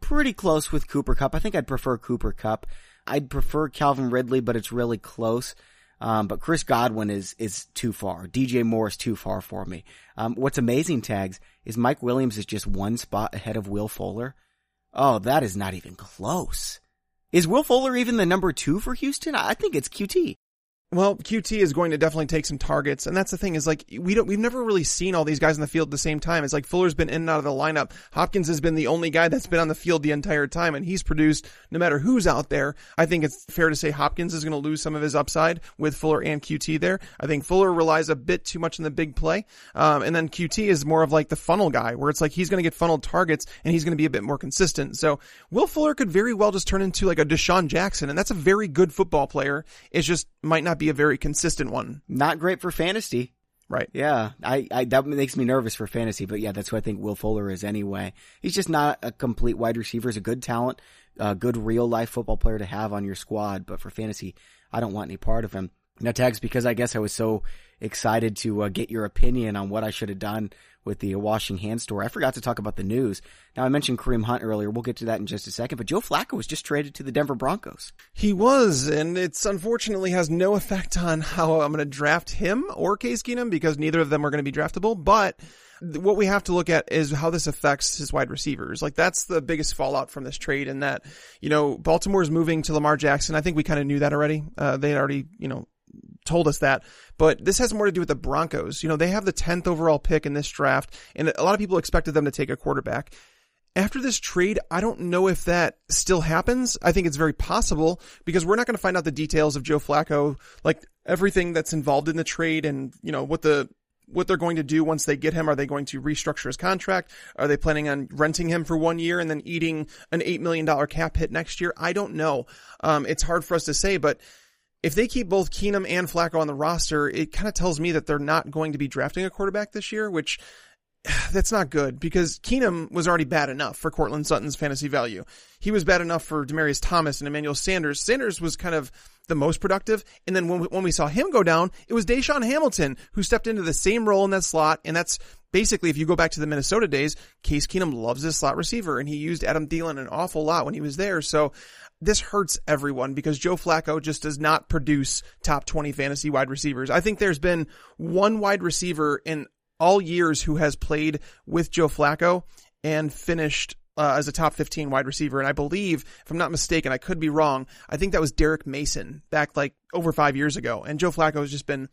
Pretty close with Cooper Kupp. I think I'd prefer Cooper Kupp. I'd prefer Calvin Ridley, but it's really close. Um, but Chris Godwin is, is too far. DJ Moore is too far for me. Um, what's amazing tags is Mike Williams is just one spot ahead of Will Fuller. Oh, that is not even close. Is Will Fuller even the number two for Houston? I think it's Coutee. Well, Coutee is going to definitely take some targets, and that's the thing is like we don't we've never really seen all these guys in the field at the same time. It's like Fuller's been in and out of the lineup. Hopkins has been the only guy that's been on the field the entire time, and he's produced no matter who's out there. I think it's fair to say Hopkins is going to lose some of his upside with Fuller and Coutee there. I think Fuller relies a bit too much on the big play, um, and then Coutee is more of like the funnel guy, where it's like he's going to get funneled targets and he's going to be a bit more consistent. So Will Fuller could very well just turn into like a DeSean Jackson, and that's a very good football player. It just might not be a very consistent one. Not great for fantasy. Right. Yeah. I, I, that makes me nervous for fantasy, but yeah, that's who I think Will Fuller is anyway. He's just not a complete wide receiver. He's a good talent, a good real life football player to have on your squad, but for fantasy, I don't want any part of him. Now tags because I guess I was so excited to uh, get your opinion on what I should have done with the washing hand store. I forgot to talk about the news. Now I mentioned Kareem Hunt earlier. We'll get to that in just a second, but Joe Flacco was just traded to the Denver Broncos. He was, and it's unfortunately has no effect on how I'm going to draft him or Case Keenum because neither of them are going to be draftable, but what we have to look at is how this affects his wide receivers. Like that's the biggest fallout from this trade in that, you know, Baltimore's moving to Lamar Jackson. I think we kind of knew that already. Uh, they had already, you know, told us that. But this has more to do with the Broncos. You know, they have the 10th overall pick in this draft, and a lot of people expected them to take a quarterback. After this trade, I don't know if that still happens. I think it's very possible because we're not going to find out the details of Joe Flacco, like everything that's involved in the trade and, you know, what the what they're going to do once they get him. Are they going to restructure his contract? Are they planning on renting him for one year and then eating an $8 million cap hit next year? I don't know. Um, it's hard for us to say, but if they keep both Keenum and Flacco on the roster, it kind of tells me that they're not going to be drafting a quarterback this year, which that's not good because Keenum was already bad enough for Courtland Sutton's fantasy value. He was bad enough for Demaryius Thomas and Emmanuel Sanders. Sanders was kind of the most productive. And then when we, when we saw him go down, it was DaeSean Hamilton who stepped into the same role in that slot. And that's basically, if you go back to the Minnesota days, Case Keenum loves his slot receiver and he used Adam Thielen an awful lot when he was there. So this hurts everyone because Joe Flacco just does not produce top 20 fantasy wide receivers. I think there's been one wide receiver in all years who has played with Joe Flacco and finished uh, as a top 15 wide receiver. And I believe, if I'm not mistaken, I could be wrong. I think that was Derrick Mason back like over five years ago. And Joe Flacco has just been,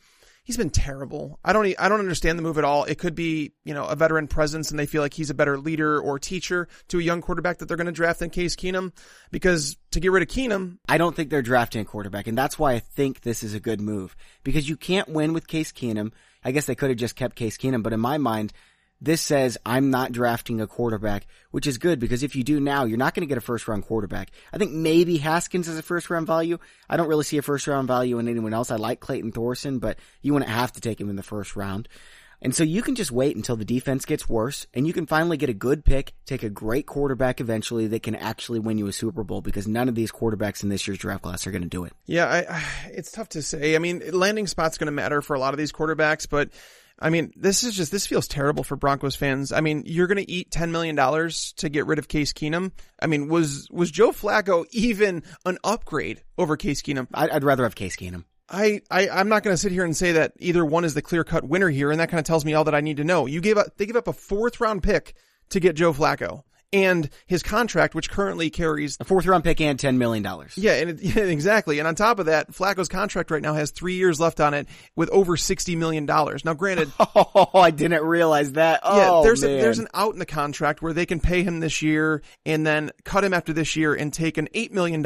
he's been terrible. I don't, I don't understand the move at all. It could be, you know, a veteran presence and they feel like he's a better leader or teacher to a young quarterback that they're going to draft in Case Keenum because to get rid of Keenum. I don't think they're drafting a quarterback. And that's why I think this is a good move because you can't win with Case Keenum. I guess they could have just kept Case Keenum, but in my mind, this says I'm not drafting a quarterback, which is good because if you do now, you're not going to get a first round quarterback. I think maybe Haskins is a first round value. I don't really see a first round value in anyone else. I like Clayton Thorson, but you wouldn't have to take him in the first round. And so you can just wait until the defense gets worse and you can finally get a good pick, take a great quarterback eventually that can actually win you a Super Bowl because none of these quarterbacks in this year's draft class are going to do it. Yeah, I, it's tough to say. I mean, landing spot's going to matter for a lot of these quarterbacks, but I mean, this is just, this feels terrible for Broncos fans. I mean, you're going to eat $10 million to get rid of Case Keenum. I mean, was, was Joe Flacco even an upgrade over Case Keenum? I'd, I'd rather have Case Keenum. I, I, I'm not going to sit here and say that either one is the clear cut winner here. And that kind of tells me all that I need to know. You gave up, they give up a fourth round pick to get Joe Flacco and his contract, which currently carries a fourth round pick and $10 million. Yeah, and it, yeah, exactly. And on top of that, Flacco's contract right now has three years left on it with over $60 million. Now granted. Oh, I didn't realize that. Oh, yeah, there's. A, there's an out in the contract where they can pay him this year and then cut him after this year and take an $8 million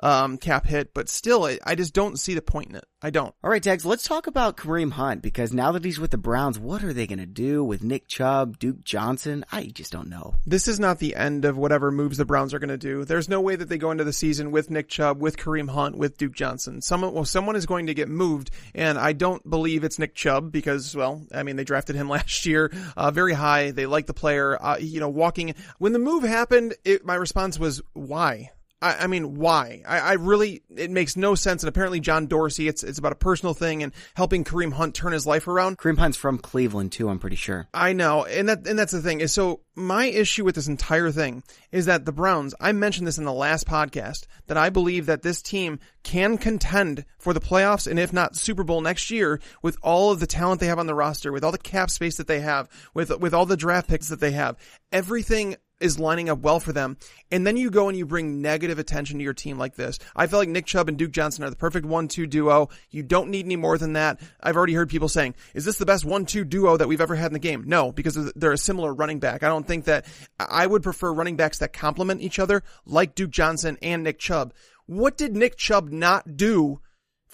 um, cap hit, but still, I just don't see the point in it. I don't. All right, Tex, let's talk about Kareem Hunt because now that he's with the Browns, what are they going to do with Nick Chubb, Duke Johnson? I just don't know. This is not the end of whatever moves the Browns are going to do. There's no way that they go into the season with Nick Chubb, with Kareem Hunt, with Duke Johnson. Someone, well, someone is going to get moved, and I don't believe it's Nick Chubb because, well, I mean, they drafted him last year, uh, very high. They like the player. Uh, you know, walking when the move happened, it, my response was, "Why? I, I mean, why? I, I, really, it makes no sense. And apparently John Dorsey, it's, it's about a personal thing and helping Kareem Hunt turn his life around. Kareem Hunt's from Cleveland too, I'm pretty sure. I know. And that, and that's the thing is so my issue with this entire thing is that the Browns, I mentioned this in the last podcast, that I believe that this team can contend for the playoffs and if not Super Bowl next year with all of the talent they have on the roster, with all the cap space that they have, with, with all the draft picks that they have. Everything is lining up well for them. And then you go and you bring negative attention to your team like this. I feel like Nick Chubb and Duke Johnson are the perfect one-two duo. You don't need any more than that. I've already heard people saying, is this the best one-two duo that we've ever had in the game? No, because they're a similar running back. I don't think that I would prefer running backs that complement each other like Duke Johnson and Nick Chubb. What did Nick Chubb not do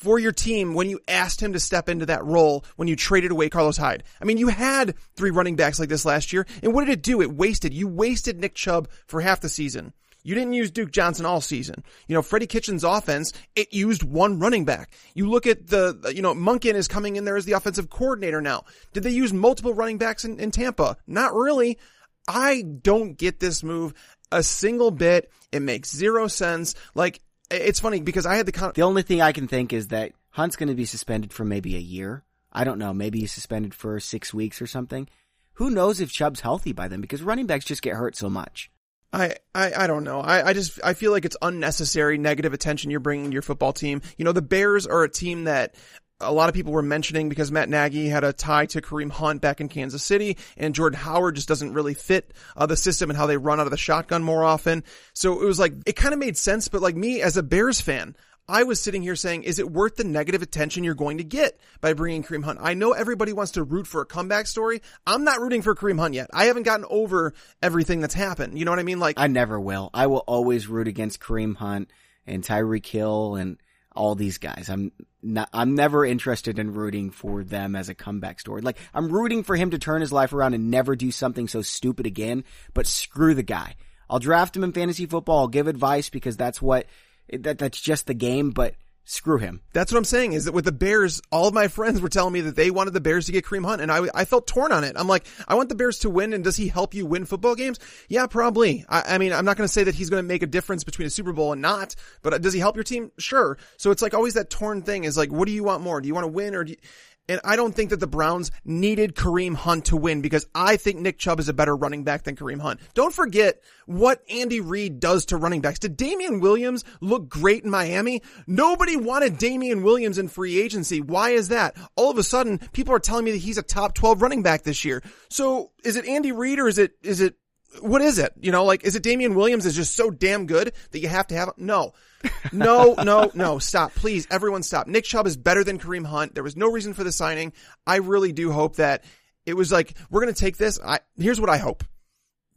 for your team when you asked him to step into that role when you traded away Carlos Hyde. I mean, you had three running backs like this last year, and what did it do? It wasted. You wasted Nick Chubb for half the season. You didn't use Duke Johnson all season. You know, Freddie Kitchens offense, it used one running back. You look at the, you know, Monken is coming in there as the offensive coordinator now. Did they use multiple running backs in, in Tampa? Not really. I don't get this move a single bit. It makes zero sense. Like, it's funny because I had the con- the only thing I can think is that Hunt's going to be suspended for maybe a year. I don't know. Maybe he's suspended for six weeks or something. Who knows if Chubb's healthy by then? Because running backs just get hurt so much. I, I, I don't know. I, I just, I feel like it's unnecessary negative attention you're bringing to your football team. You know, the Bears are a team that a lot of people were mentioning because Matt Nagy had a tie to Kareem Hunt back in Kansas City and Jordan Howard just doesn't really fit uh, the system and how they run out of the shotgun more often. So it was like, it kind of made sense, but like me as a Bears fan, I was sitting here saying, is it worth the negative attention you're going to get by bringing Kareem Hunt? I know everybody wants to root for a comeback story. I'm not rooting for Kareem Hunt yet. I haven't gotten over everything that's happened. You know what I mean? Like, I never will. I will always root against Kareem Hunt and Tyreek Hill and all these guys. I'm not, I'm never interested in rooting for them as a comeback story. Like, I'm rooting for him to turn his life around and never do something so stupid again, but screw the guy. I'll draft him in fantasy football. I'll give advice because that's what, that, that's just the game, but screw him. That's what I'm saying is that with the Bears, all of my friends were telling me that they wanted the Bears to get Kareem Hunt and I, I felt torn on it. I'm like, I want the Bears to win and does he help you win football games? Yeah, probably. I, I mean, I'm not going to say that he's going to make a difference between a Super Bowl and not, but uh, does he help your team? Sure. So it's like always that torn thing is like, what do you want more? Do you want to win or do you, and I don't think that the Browns needed Kareem Hunt to win because I think Nick Chubb is a better running back than Kareem Hunt. Don't forget what Andy Reid does to running backs. Did Damien Williams look great in Miami? Nobody wanted Damien Williams in free agency. Why is that? All of a sudden, people are telling me that he's a top 12 running back this year. So is it Andy Reid or is it, is it, what is it? You know, like, is it Damien Williams is just so damn good that you have to have, no. no, no, no, stop. Please, everyone stop. Nick Chubb is better than Kareem Hunt. There was no reason for the signing. I really do hope that it was like, we're going to take this. I, here's what I hope.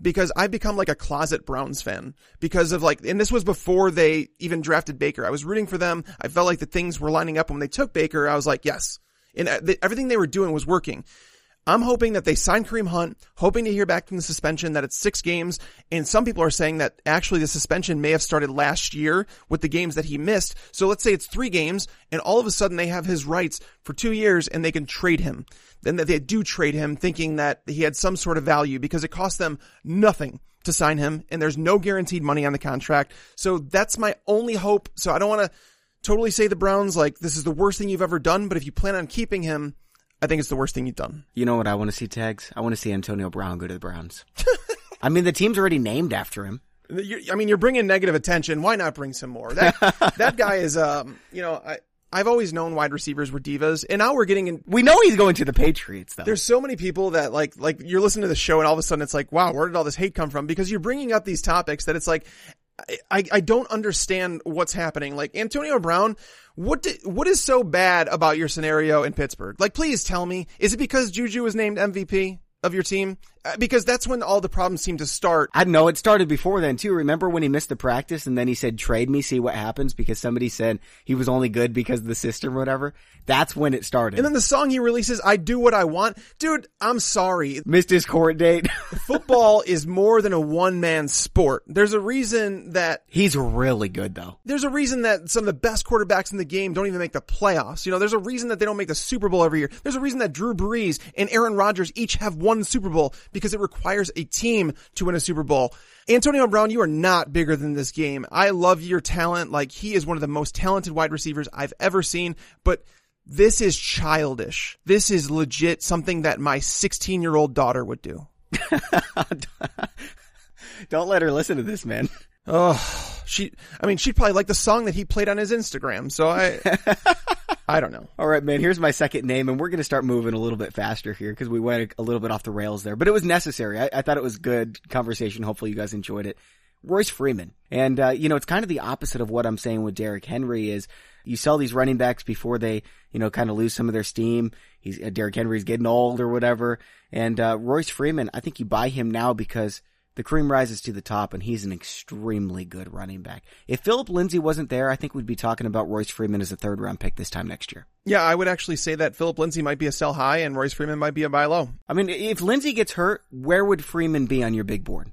Because I've become like a closet Browns fan because of like, and this was before they even drafted Baker. I was rooting for them. I felt like the things were lining up when they took Baker. I was like, yes. And uh, everything they were doing was working. I'm hoping that they sign Kareem Hunt, hoping to hear back from the suspension that it's six games. And some people are saying that actually the suspension may have started last year with the games that he missed. So let's say it's three games and all of a sudden they have his rights for two years and they can trade him. Then that they do trade him thinking that he had some sort of value because it cost them nothing to sign him and there's no guaranteed money on the contract. So that's my only hope. So I don't want to totally say the Browns like this is the worst thing you've ever done, but if you plan on keeping him, I think it's the worst thing you've done. You know what I want to see, Tags? I want to see Antonio Brown go to the Browns. I mean, the team's already named after him. You're, I mean, you're bringing negative attention. Why not bring some more? That that guy is, um, you know, I. I've always known wide receivers were divas, and now we're getting in. We know he's going to the Patriots, though. There's so many people that like, like you're listening to the show, and all of a sudden it's like, wow, where did all this hate come from? Because you're bringing up these topics that it's like, I, I don't understand what's happening. Like Antonio Brown, what did, what is so bad about your scenario in Pittsburgh? Like, please tell me, is it because Juju was named MVP of your team? Uh, because that's when all the problems seem to start. I know it started before then too. Remember when he missed the practice and then he said, trade me, see what happens because somebody said he was only good because of the system or whatever. That's when it started. And then the song he releases, I do what I want. Dude, I'm sorry. Missed his court date. Football is more than a one man sport. There's a reason that he's really good though. There's a reason that some of the best quarterbacks in the game don't even make the playoffs. You know, there's a reason that they don't make the Super Bowl every year. There's a reason that Drew Brees and Aaron Rodgers each have one Super Bowl because it requires a team to win a Super Bowl. Antonio Brown, you are not bigger than this game. I love your talent. Like he is one of the most talented wide receivers I've ever seen, but this is childish. This is legit something that my 16 year old daughter would do. Don't let her listen to this, man. Oh, she, I mean, she'd probably like the song that he played on his Instagram. So I, I don't know. All right, man. Here's my second name, and we're going to start moving a little bit faster here because we went a little bit off the rails there, but it was necessary. I, I thought it was good conversation. Hopefully you guys enjoyed it. Royce Freeman. And, uh, you know, it's kind of the opposite of what I'm saying with Derrick Henry is you sell these running backs before they, you know, kind of lose some of their steam. He's, uh, Derrick Henry's getting old or whatever. And, uh, Royce Freeman, I think you buy him now because the cream rises to the top and he's an extremely good running back. If Philip Lindsay wasn't there, I think we'd be talking about Royce Freeman as a third round pick this time next year. Yeah, I would actually say that Philip Lindsay might be a sell high and Royce Freeman might be a buy low. I mean, if Lindsay gets hurt, where would Freeman be on your big board?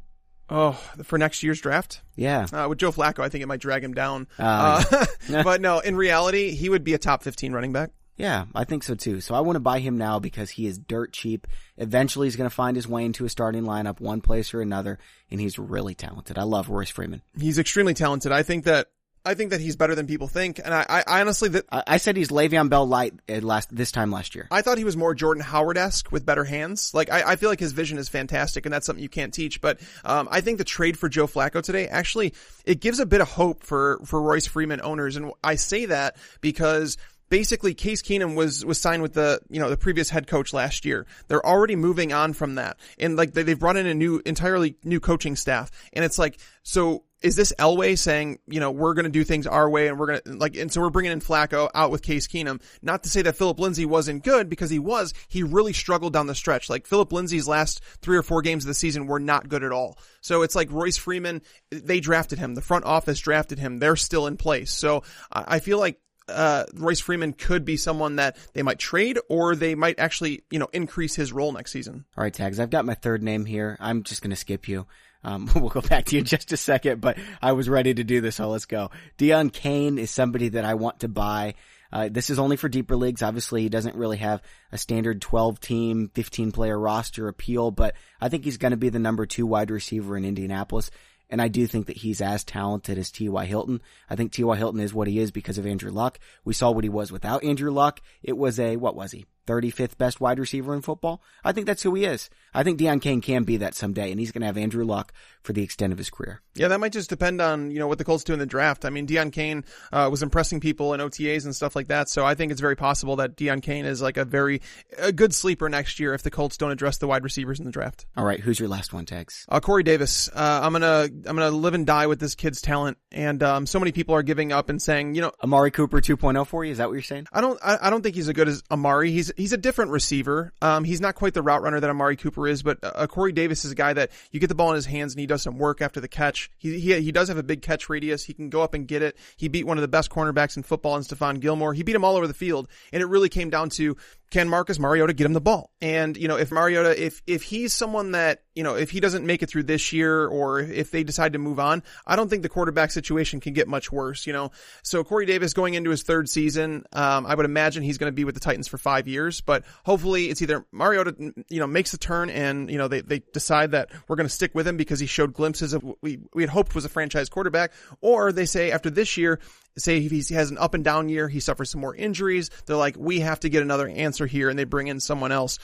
Oh, for next year's draft? Yeah. Uh, with Joe Flacco, I think it might drag him down. Uh, uh, but no, in reality, he would be a top 15 running back. Yeah, I think so too. So I want to buy him now because he is dirt cheap. Eventually he's going to find his way into a starting lineup one place or another, and he's really talented. I love Royce Freeman. He's extremely talented. I think that I think that he's better than people think, and I, I honestly that I, I, said he's Le'Veon Bell light last this time last year. I thought he was more Jordan Howard esque with better hands. Like I, I feel like his vision is fantastic, and that's something you can't teach. But um, I think the trade for Joe Flacco today actually it gives a bit of hope for for Royce Freeman owners, and I say that because basically Case Keenum was was signed with the you know the previous head coach last year. They're already moving on from that, and like they, they've brought in a new entirely new coaching staff, and it's like so. Is this Elway saying, you know, we're going to do things our way and we're going to like, and so we're bringing in Flacco out with Case Keenum. Not to say that Philip Lindsay wasn't good because he was. He really struggled down the stretch. Like Philip Lindsay's last three or four games of the season were not good at all. So it's like Royce Freeman, they drafted him. The front office drafted him. They're still in place. So I feel like uh, Royce Freeman could be someone that they might trade or they might actually, you know, increase his role next season. All right, Tags. I've got my third name here. I'm just going to skip you. Um, we'll go back to you in just a second, but I was ready to do this, so let's go. Deon Cain is somebody that I want to buy. Uh, this is only for deeper leagues. Obviously, he doesn't really have a standard 12 team, 15 player roster appeal, but I think he's going to be the number two wide receiver in Indianapolis. And I do think that he's as talented as T.Y. Hilton. I think T.Y. Hilton is what he is because of Andrew Luck. We saw what he was without Andrew Luck. It was a, what was he? 35th best wide receiver in football. I think that's who he is. I think Deon Cain can be that someday, and he's going to have Andrew Luck for the extent of his career. Yeah, that might just depend on, you know, what the Colts do in the draft. I mean, Deon Cain, uh, was impressing people in OTAs and stuff like that. So I think it's very possible that Deon Cain is like a very, a good sleeper next year if the Colts don't address the wide receivers in the draft. All right. Who's your last one, Tags? Uh, Corey Davis. Uh, I'm gonna, I'm gonna live and die with this kid's talent. And, um, so many people are giving up and saying, you know, Amari Cooper 2.0 for you. Is that what you're saying? I don't, I, I don't think he's as good as Amari. He's, he's a different receiver. Um, he's not quite the route runner that Amari Cooper is, but, uh, Corey Davis is a guy that you get the ball in his hands and he does some work after the catch. He, he, he does have a big catch radius. He can go up and get it. He beat one of the best cornerbacks in football in Stephon Gilmore. He beat him all over the field. And it really came down to can Marcus Mariota get him the ball? And, you know, if Mariota, if, if he's someone that, you know, if he doesn't make it through this year or if they decide to move on, I don't think the quarterback situation can get much worse, you know? So Corey Davis going into his third season, um, I would imagine he's going to be with the Titans for five years, but hopefully it's either Mariota, you know, makes the turn and, you know, they, they decide that we're going to stick with him because he showed glimpses of what we, we had hoped was a franchise quarterback, or they say after this year, say he has an up and down year, he suffers some more injuries. They're like, we have to get another answer here, and they bring in someone else.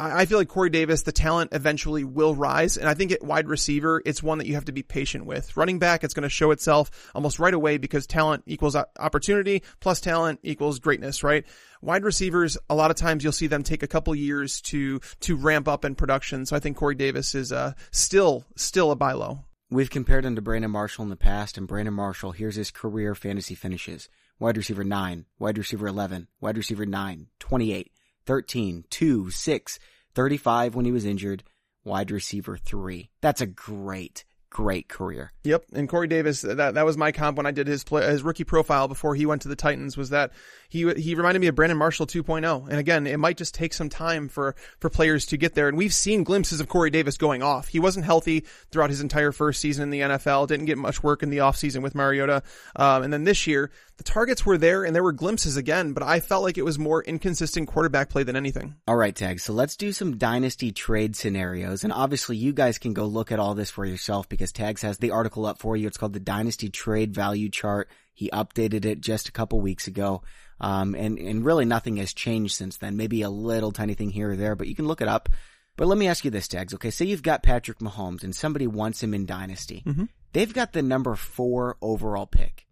I feel like Corey Davis, the talent eventually will rise. And I think at wide receiver, it's one that you have to be patient with. Running back, it's going to show itself almost right away because talent equals opportunity plus talent equals greatness, right? Wide receivers, a lot of times you'll see them take a couple years to, to ramp up in production. So I think Corey Davis is, uh, still, still a buy low. We've compared him to Brandon Marshall in the past, and Brandon Marshall, here's his career fantasy finishes. Wide receiver 9, wide receiver 11, wide receiver 9, 28, 13, 2, 6, 35 when he was injured, wide receiver 3. That's a great, great career. Yep, and Corey Davis, that that was my comp when I did his play, his rookie profile before he went to the Titans. Was that he he reminded me of Brandon Marshall 2.0. And again, it might just take some time for for players to get there. And we've seen glimpses of Corey Davis going off. He wasn't healthy throughout his entire first season in the NFL. Didn't get much work in the offseason with Mariota. Um, and then this year, the targets were there and there were glimpses again, but I felt like it was more inconsistent quarterback play than anything. All right, Tag. So let's do some dynasty trade scenarios. And obviously you guys can go look at all this for yourself because Tags has the article up for you. It's called the Dynasty Trade Value Chart. He updated it just a couple weeks ago. Um, and, and really nothing has changed since then. Maybe a little tiny thing here or there, but you can look it up. But let me ask you this, Tags. Okay, say you've got Patrick Mahomes and somebody wants him in Dynasty. Mm-hmm. They've got the number four overall pick.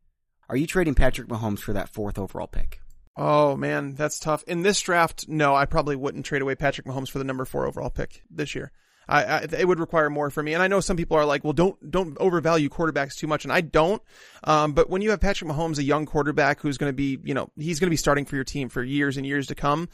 Are you trading Patrick Mahomes for that fourth overall pick? Oh man, that's tough. In this draft, no, I probably wouldn't trade away Patrick Mahomes for the number four overall pick this year. I, I, it would require more for me. And I know some people are like, well, don't, don't overvalue quarterbacks too much. And I don't. Um, but when you have Patrick Mahomes, a young quarterback who's going to be, you know, he's going to be starting for your team for years and years to come.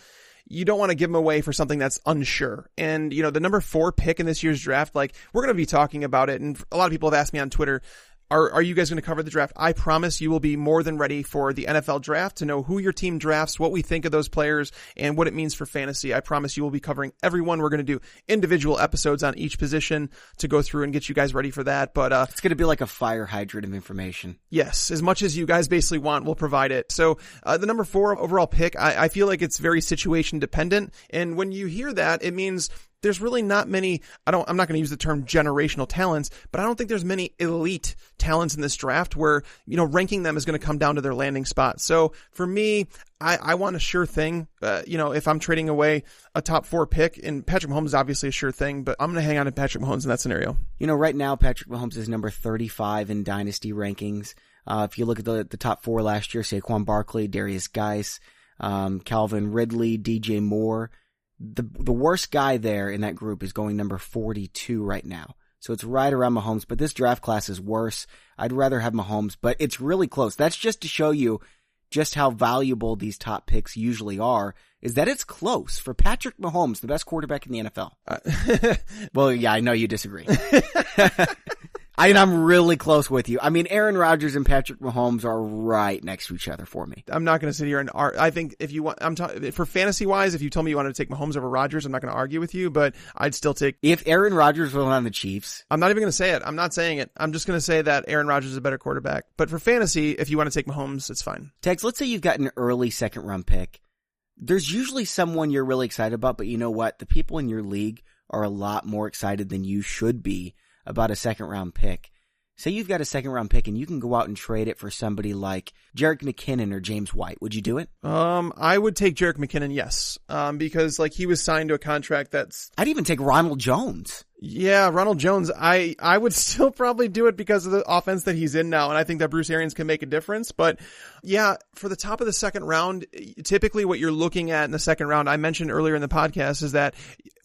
You don't want to give him away for something that's unsure. And, you know, the number four pick in this year's draft, like, we're going to be talking about it. And a lot of people have asked me on Twitter, are, are you guys going to cover the draft? I promise you will be more than ready for the NFL draft to know who your team drafts, what we think of those players, and what it means for fantasy. I promise you will be covering everyone. We're going to do individual episodes on each position to go through and get you guys ready for that. But, uh, it's going to be like a fire hydrant of information. Yes. As much as you guys basically want, we'll provide it. So, uh, the number four overall pick, I, I feel like it's very situation dependent. And when you hear that, it means there's really not many, I don't, I'm not going to use the term generational talents, but I don't think there's many elite talents in this draft where, you know, ranking them is going to come down to their landing spot. So for me, I, I want a sure thing. Uh, you know, if I'm trading away a top four pick, and Patrick Mahomes is obviously a sure thing, but I'm going to hang on to Patrick Mahomes in that scenario. You know, right now, Patrick Mahomes is number 35 in dynasty rankings. Uh, if you look at the, the top four last year, Saquon Barkley, Derrius Guice, um, Calvin Ridley, DJ Moore, the the worst guy there in that group is going number 42 right now. So it's right around Mahomes, but this draft class is worse. I'd rather have Mahomes, but it's really close. That's just to show you just how valuable these top picks usually are, is that it's close for Patrick Mahomes, the best quarterback in the NFL. Uh, well, yeah, I know you disagree. I mean, I'm really close with you. I mean, Aaron Rodgers and Patrick Mahomes are right next to each other for me. I'm not going to sit here and ar- I think if you want, I'm talking for fantasy wise. If you told me you wanted to take Mahomes over Rodgers, I'm not going to argue with you. But I'd still take. If Aaron Rodgers was on the Chiefs, I'm not even going to say it. I'm not saying it. I'm just going to say that Aaron Rodgers is a better quarterback. But for fantasy, if you want to take Mahomes, it's fine. Tex, let's say you've got an early second round pick. There's usually someone you're really excited about, but you know what? The people in your league are a lot more excited than you should be about a second round pick. Say you've got a second round pick and you can go out and trade it for somebody like Jerick McKinnon or James White. Would you do it? Um, I would take Jerick McKinnon, yes. Um, because like he was signed to a contract that's. I'd even take Ronald Jones. Yeah, Ronald Jones. I I would still probably do it because of the offense that he's in now, and I think that Bruce Arians can make a difference. But yeah, for the top of the second round, typically what you're looking at in the second round, I mentioned earlier in the podcast, is that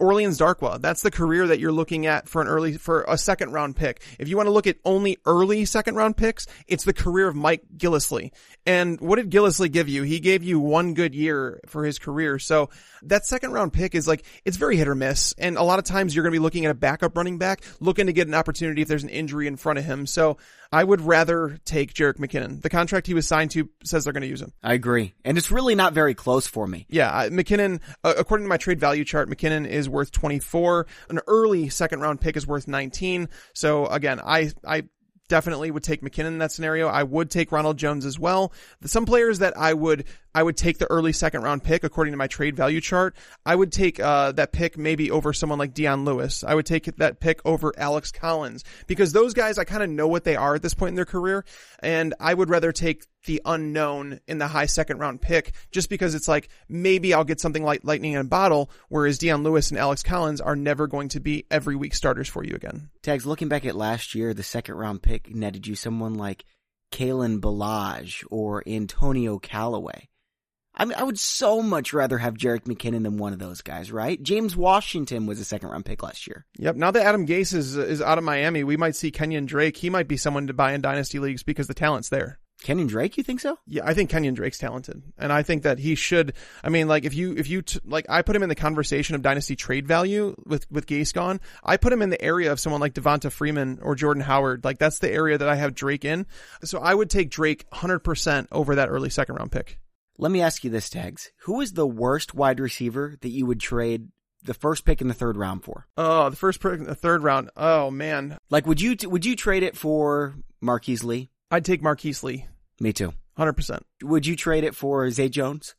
Orleans Darkwa. That's the career that you're looking at for an early for a second round pick. If you want to look at only early second round picks, it's the career of Mike Gillislee. And what did Gillislee give you? He gave you one good year for his career. So that second round pick is like it's very hit or miss, and a lot of times you're going to be looking at a backup running back, looking to get an opportunity if there's an injury in front of him. So I would rather take Jerick McKinnon. The contract he was signed to says they're going to use him. I agree. And it's really not very close for me. Yeah, McKinnon, uh, according to my trade value chart, McKinnon is worth 24. An early second round pick is worth 19. So again, I, I definitely would take McKinnon in that scenario. I would take Ronald Jones as well. Some players that I would I would take the early second round pick according to my trade value chart. I would take uh, that pick maybe over someone like Dion Lewis. I would take that pick over Alex Collins because those guys I kind of know what they are at this point in their career, and I would rather take the unknown in the high second round pick just because it's like maybe I'll get something like lightning in a bottle, whereas Dion Lewis and Alex Collins are never going to be every week starters for you again. Tags, looking back at last year, the second round pick netted you someone like Kalen Ballage or Antonio Callaway. I mean, I would so much rather have Jerick McKinnon than one of those guys, right? James Washington was a second round pick last year. Yep. Now that Adam Gase is is out of Miami, we might see Kenyan Drake. He might be someone to buy in dynasty leagues because the talent's there. Kenyan Drake, you think so? Yeah, I think Kenyan Drake's talented, and I think that he should. I mean, like if you if you t- like, I put him in the conversation of dynasty trade value with with Gase gone. I put him in the area of someone like Devonta Freeman or Jordan Howard. Like that's the area that I have Drake in. So I would take Drake 100 percent over that early second round pick. Let me ask you this, Tags. Who is the worst wide receiver that you would trade the first pick in the third round for? Oh, the first pick in the third round. Oh man. Like, would you would you trade it for Marquise Lee? I'd take Marquise Lee. Me too. Hundred percent. Would you trade it for Zay Jones?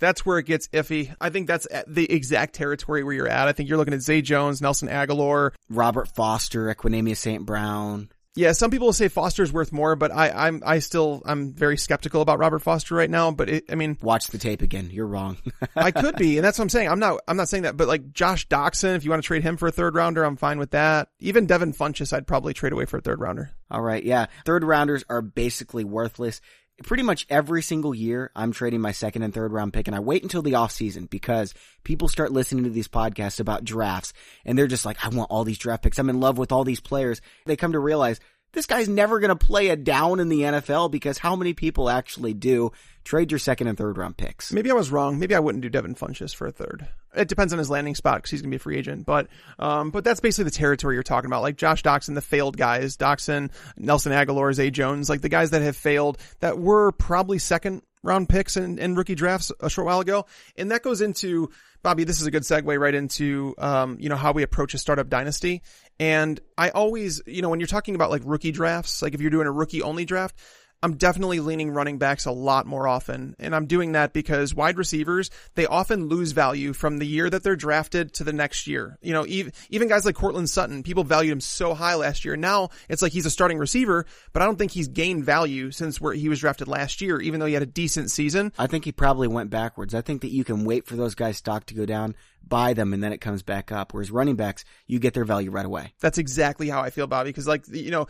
That's where it gets iffy. I think that's the exact territory where you're at. I think you're looking at Zay Jones, Nelson Agholor, Robert Foster, Equanimeous St. Brown. Yeah, some people will say Foster's worth more, but I, I'm I still I'm very skeptical about Robert Foster right now. But it, I mean, watch the tape again. You're wrong. I could be, and that's what I'm saying. I'm not I'm not saying that, but like Josh Doctson, if you want to trade him for a third rounder, I'm fine with that. Even Devin Funchess, I'd probably trade away for a third rounder. All right, yeah, third rounders are basically worthless. Pretty much every single year, I'm trading my second and third round pick, and I wait until the off season because people start listening to these podcasts about drafts, and they're just like, I want all these draft picks. I'm in love with all these players. They come to realize this guy's never going to play a down in the NFL because how many people actually do trade your second and third round picks? Maybe I was wrong. Maybe I wouldn't do Devin Funchess for a third. It depends on his landing spot because he's going to be a free agent. But, um, but that's basically the territory you're talking about. Like Josh Doctson, the failed guys, Doctson, Nelson Agholor, Zay Jones, like the guys that have failed that were probably second round picks in, in rookie drafts a short while ago. And that goes into, Bobby, this is a good segue right into, um, you know, how we approach a startup dynasty. And I always, you know, when you're talking about like rookie drafts, like if you're doing a rookie only draft, I'm definitely leaning running backs a lot more often. And I'm doing that because wide receivers, they often lose value from the year that they're drafted to the next year. You know, even, even guys like Courtland Sutton, people valued him so high last year. Now it's like he's a starting receiver, but I don't think he's gained value since where he was drafted last year, even though he had a decent season. I think he probably went backwards. I think that you can wait for those guys' stock to go down buy them and then it comes back up. Whereas running backs, you get their value right away. That's exactly how I feel, Bobby. Because like you know,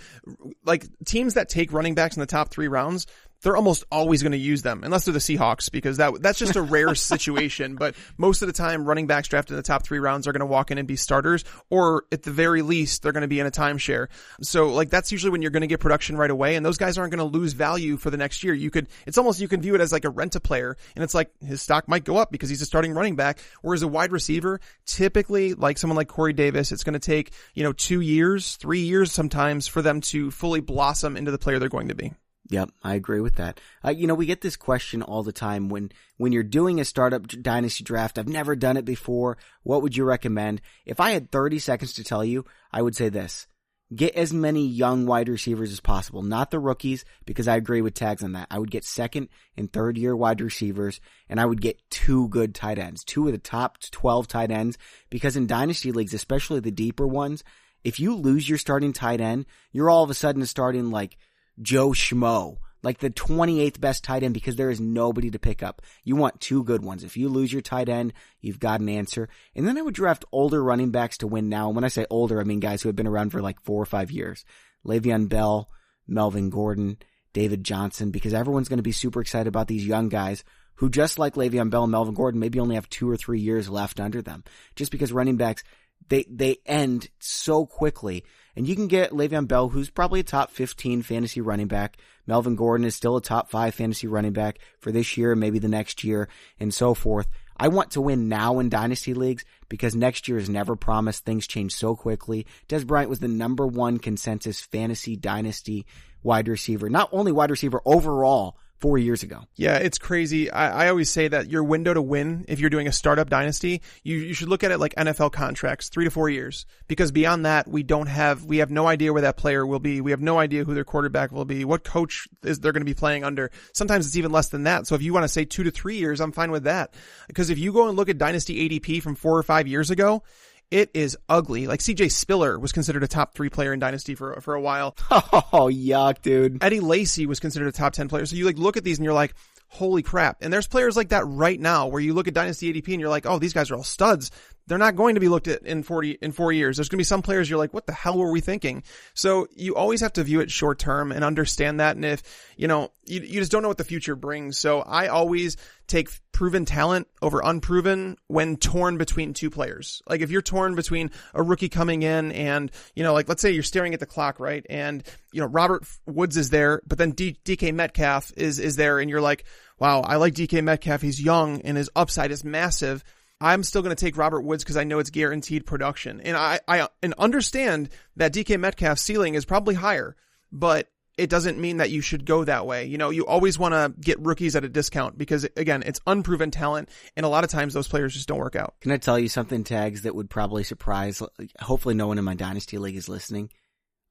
like teams that take running backs in the top three rounds, they're almost always going to use them unless they're the Seahawks because that that's just a rare situation. But most of the time, running backs drafted in the top three rounds are going to walk in and be starters, or at the very least, they're going to be in a timeshare. So like that's usually when you're going to get production right away, and those guys aren't going to lose value for the next year. You could it's almost you can view it as like a rent a player, and it's like his stock might go up because he's a starting running back. Whereas a wide receiver, typically like someone like Corey Davis, it's going to take you know two years, three years sometimes for them to fully blossom into the player they're going to be. Yep, I agree with that. Uh, you know, we get this question all the time when when you're doing a startup dynasty draft. I've never done it before. What would you recommend? If I had 30 seconds to tell you, I would say this. Get as many young wide receivers as possible, not the rookies, because I agree with tags on that. I would get second and third year wide receivers, and I would get two good tight ends, two of the top 12 tight ends, because in dynasty leagues, especially the deeper ones, if you lose your starting tight end, you're all of a sudden starting like Joe Schmo, like the 28th best tight end because there is nobody to pick up. You want two good ones. If you lose your tight end, you've got an answer. And then I would draft older running backs to win now. And when I say older, I mean guys who have been around for like four or five years. Le'Veon Bell, Melvin Gordon, David Johnson, because everyone's going to be super excited about these young guys who just like Le'Veon Bell and Melvin Gordon maybe only have two or three years left under them. Just because running backs, they, they end so quickly and you can get Le'Veon Bell, who's probably a top 15 fantasy running back. Melvin Gordon is still a top five fantasy running back for this year, and maybe the next year, and so forth. I want to win now in dynasty leagues because next year is never promised. Things change so quickly. Dez Bryant was the number one consensus fantasy dynasty wide receiver, not only wide receiver overall four years ago. Yeah, it's crazy. I, I, always say that your window to win, if you're doing a startup dynasty, you, you should look at it like NFL contracts, three to four years. Because beyond that, we don't have, we have no idea where that player will be. We have no idea who their quarterback will be, what coach is they're going to be playing under. Sometimes it's even less than that. So if you want to say two to three years, I'm fine with that. Because if you go and look at dynasty ADP from four or five years ago, it is ugly. Like CJ Spiller was considered a top three player in Dynasty for for a while. Oh yuck, dude. Eddie Lacy was considered a top ten player. So you like look at these and you're like, holy crap. And there's players like that right now where you look at Dynasty ADP and you're like, oh, these guys are all studs they're not going to be looked at in 40 in 4 years. There's going to be some players you're like, what the hell were we thinking? So you always have to view it short term and understand that and if, you know, you, you just don't know what the future brings. So I always take proven talent over unproven when torn between two players. Like if you're torn between a rookie coming in and, you know, like let's say you're staring at the clock, right? And, you know, Robert Woods is there, but then D- DK Metcalf is is there and you're like, wow, I like DK Metcalf. He's young and his upside is massive I'm still going to take Robert Woods because I know it's guaranteed production. And I, I and understand that DK Metcalf's ceiling is probably higher, but it doesn't mean that you should go that way. You know, you always want to get rookies at a discount because again, it's unproven talent and a lot of times those players just don't work out. Can I tell you something tags that would probably surprise hopefully no one in my dynasty league is listening.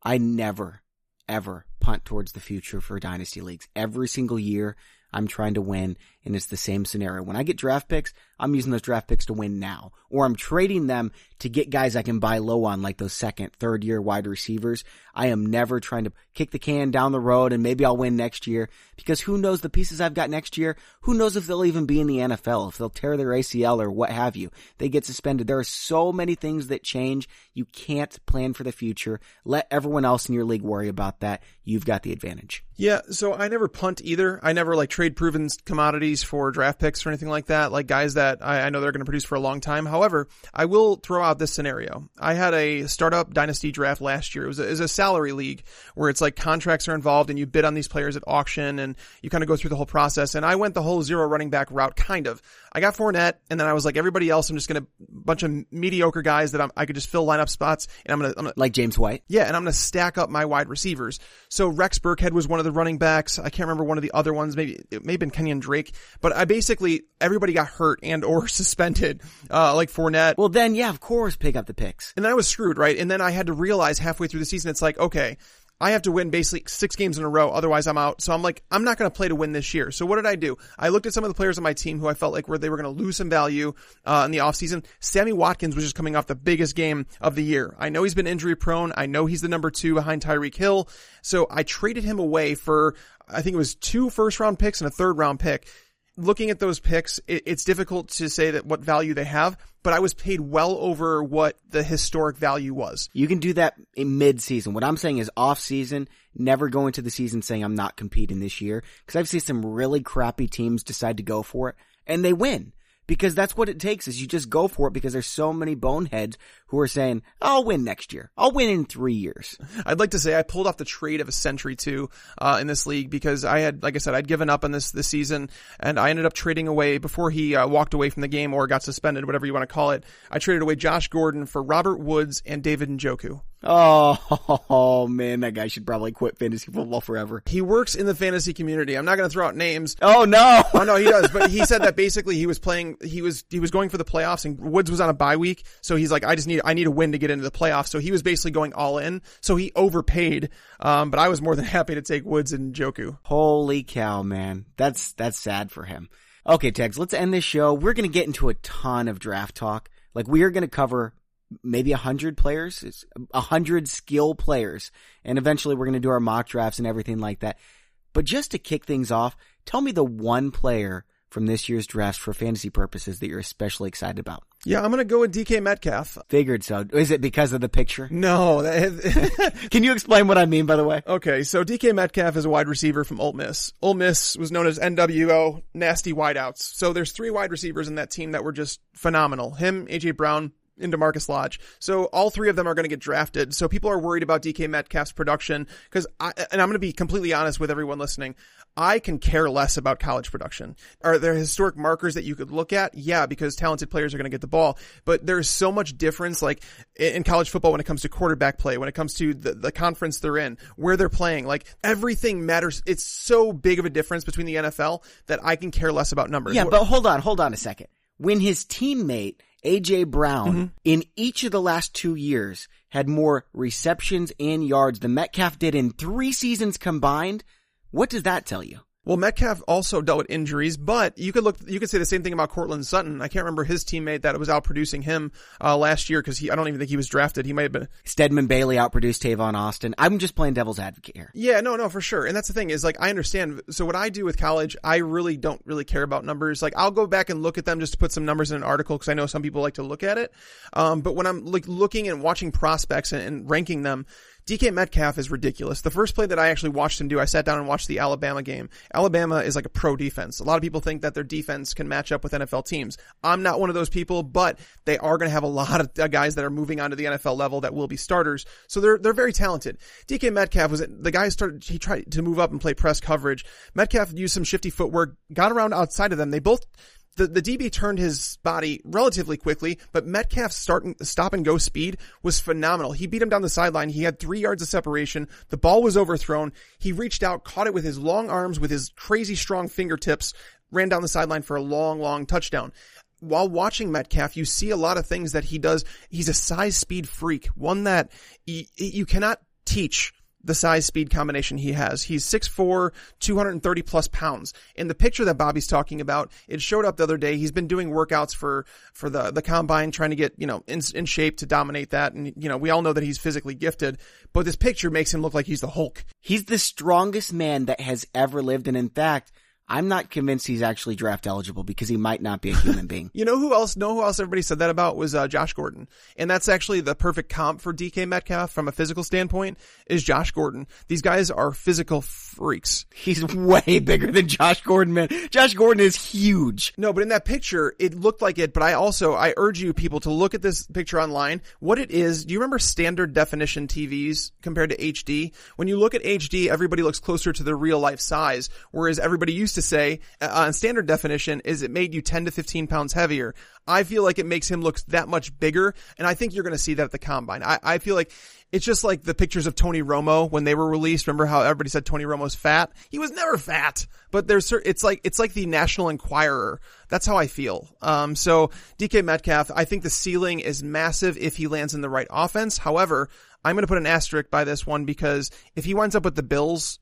I never ever punt towards the future for dynasty leagues. Every single year I'm trying to win and it's the same scenario. When I get draft picks, I'm using those draft picks to win now. Or I'm trading them to get guys I can buy low on, like those second, third year wide receivers. I am never trying to kick the can down the road and maybe I'll win next year because who knows the pieces I've got next year? Who knows if they'll even be in the NFL, if they'll tear their ACL or what have you. They get suspended. There are so many things that change. You can't plan for the future. Let everyone else in your league worry about that. You've got the advantage. Yeah. So I never punt either. I never like trade proven commodities for draft picks or anything like that. Like guys that I, I know they're going to produce for a long time. However, I will throw out this scenario. I had a startup dynasty draft last year. It was a, it was a salary league where it's like contracts are involved and you bid on these players at auction and you kind of go through the whole process. And I went the whole zero running back route, kind of. I got Fournette and then I was like, everybody else, I'm just going to, bunch of mediocre guys that I'm, i could just fill lineup spots and I'm going to, like James White. Yeah. And I'm going to stack up my wide receivers. So Rex Burkhead was one of the running backs. I can't remember one of the other ones. Maybe it may have been Kenyan Drake, but I basically, everybody got hurt and or suspended, uh, like Fournette. Well, then, yeah, of course, pick up the picks. And then I was screwed, right? And then I had to realize halfway through the season, it's like, okay, I have to win basically six games in a row. Otherwise I'm out. So I'm like, I'm not going to play to win this year. So what did I do? I looked at some of the players on my team who I felt like were, they were going to lose some value, uh, in the offseason. Sammy Watkins was just coming off the biggest game of the year. I know he's been injury prone. I know he's the number two behind Tyreek Hill. So I traded him away for, I think it was two first round picks and a third round pick looking at those picks, it, it's difficult to say that what value they have, but I was paid well over what the historic value was. You can do that in mid-season. What I'm saying is off-season, never go into the season saying I'm not competing this year because I've seen some really crappy teams decide to go for it and they win because that's what it takes is you just go for it because there's so many boneheads who are saying, I'll win next year. I'll win in three years. I'd like to say I pulled off the trade of a century too, uh, in this league because I had, like I said, I'd given up on this, this season and I ended up trading away before he uh, walked away from the game or got suspended, whatever you want to call it. I traded away Josh Gordon for Robert Woods and David Njoku. Oh, man, that guy should probably quit fantasy football forever. He works in the fantasy community. I'm not going to throw out names. Oh no. oh no, he does. But he said that basically he was playing, he was, he was going for the playoffs and Woods was on a bye week. So he's like, I just need, I need a win to get into the playoffs. So he was basically going all in. So he overpaid. Um, but I was more than happy to take Woods and Njoku. Holy cow, man. That's, that's sad for him. Okay, Tegs, let's end this show. We're going to get into a ton of draft talk. Like we are going to cover maybe a hundred players, a hundred skill players. And eventually we're going to do our mock drafts and everything like that. But just to kick things off, tell me the one player from this year's draft for fantasy purposes that you're especially excited about. Yeah, I'm going to go with DK Metcalf. Figured so. Is it because of the picture? No. Can you explain what I mean, by the way? Okay, so DK Metcalf is a wide receiver from Ole Miss. Ole Miss was known as NWO, nasty wideouts. So there's three wide receivers in that team that were just phenomenal. Him, AJ Brown, into Marcus Lodge. So all three of them are going to get drafted. So people are worried about DK Metcalf's production because I, and I'm going to be completely honest with everyone listening. I can care less about college production. Are there historic markers that you could look at? Yeah, because talented players are going to get the ball, but there's so much difference like in college football when it comes to quarterback play, when it comes to the, the conference they're in, where they're playing, like everything matters. It's so big of a difference between the NFL that I can care less about numbers. Yeah, but hold on, hold on a second. When his teammate AJ Brown mm-hmm. in each of the last two years had more receptions and yards than Metcalf did in three seasons combined. What does that tell you? Well, Metcalf also dealt with injuries, but you could look, you could say the same thing about Courtland Sutton. I can't remember his teammate that was outproducing him, uh, last year because he, I don't even think he was drafted. He might have been. Stedman Bailey outproduced Tavon Austin. I'm just playing devil's advocate here. Yeah, no, no, for sure. And that's the thing is like, I understand. So what I do with college, I really don't really care about numbers. Like, I'll go back and look at them just to put some numbers in an article because I know some people like to look at it. Um, but when I'm like looking and watching prospects and, and ranking them, DK Metcalf is ridiculous. The first play that I actually watched him do, I sat down and watched the Alabama game. Alabama is like a pro defense. A lot of people think that their defense can match up with NFL teams. I'm not one of those people, but they are going to have a lot of guys that are moving on to the NFL level that will be starters. So they're, they're very talented. DK Metcalf was, the guy started, he tried to move up and play press coverage. Metcalf used some shifty footwork, got around outside of them. They both the, the DB turned his body relatively quickly, but Metcalf's start, stop and go speed was phenomenal. He beat him down the sideline. He had three yards of separation. The ball was overthrown. He reached out, caught it with his long arms, with his crazy strong fingertips, ran down the sideline for a long, long touchdown while watching Metcalf, you see a lot of things that he does. He's a size speed freak, one that you cannot teach the size speed combination he has. He's 6'4", 230 plus pounds. In the picture that Bobby's talking about, it showed up the other day. He's been doing workouts for, for the, the combine, trying to get, you know, in, in shape to dominate that. And, you know, we all know that he's physically gifted, but this picture makes him look like he's the Hulk. He's the strongest man that has ever lived. And in fact, I'm not convinced he's actually draft eligible because he might not be a human being. you know who else? Know who else everybody said that about was uh, Josh Gordon, and that's actually the perfect comp for DK Metcalf from a physical standpoint. Is Josh Gordon? These guys are physical freaks. He's way bigger than Josh Gordon, man. Josh Gordon is huge. No, but in that picture, it looked like it. But I also I urge you people to look at this picture online. What it is? Do you remember standard definition TVs compared to HD? When you look at HD, everybody looks closer to the real life size, whereas everybody used to to say uh, on standard definition is it made you 10 to 15 pounds heavier. I feel like it makes him look that much bigger. And I think you're going to see that at the combine. I, I feel like it's just like the pictures of Tony Romo when they were released. Remember how everybody said Tony Romo's fat? He was never fat, but there's, it's like, it's like the National Enquirer. That's how I feel. Um, so DK Metcalf, I think the ceiling is massive if he lands in the right offense. However, I'm going to put an asterisk by this one because if he winds up with the Bills,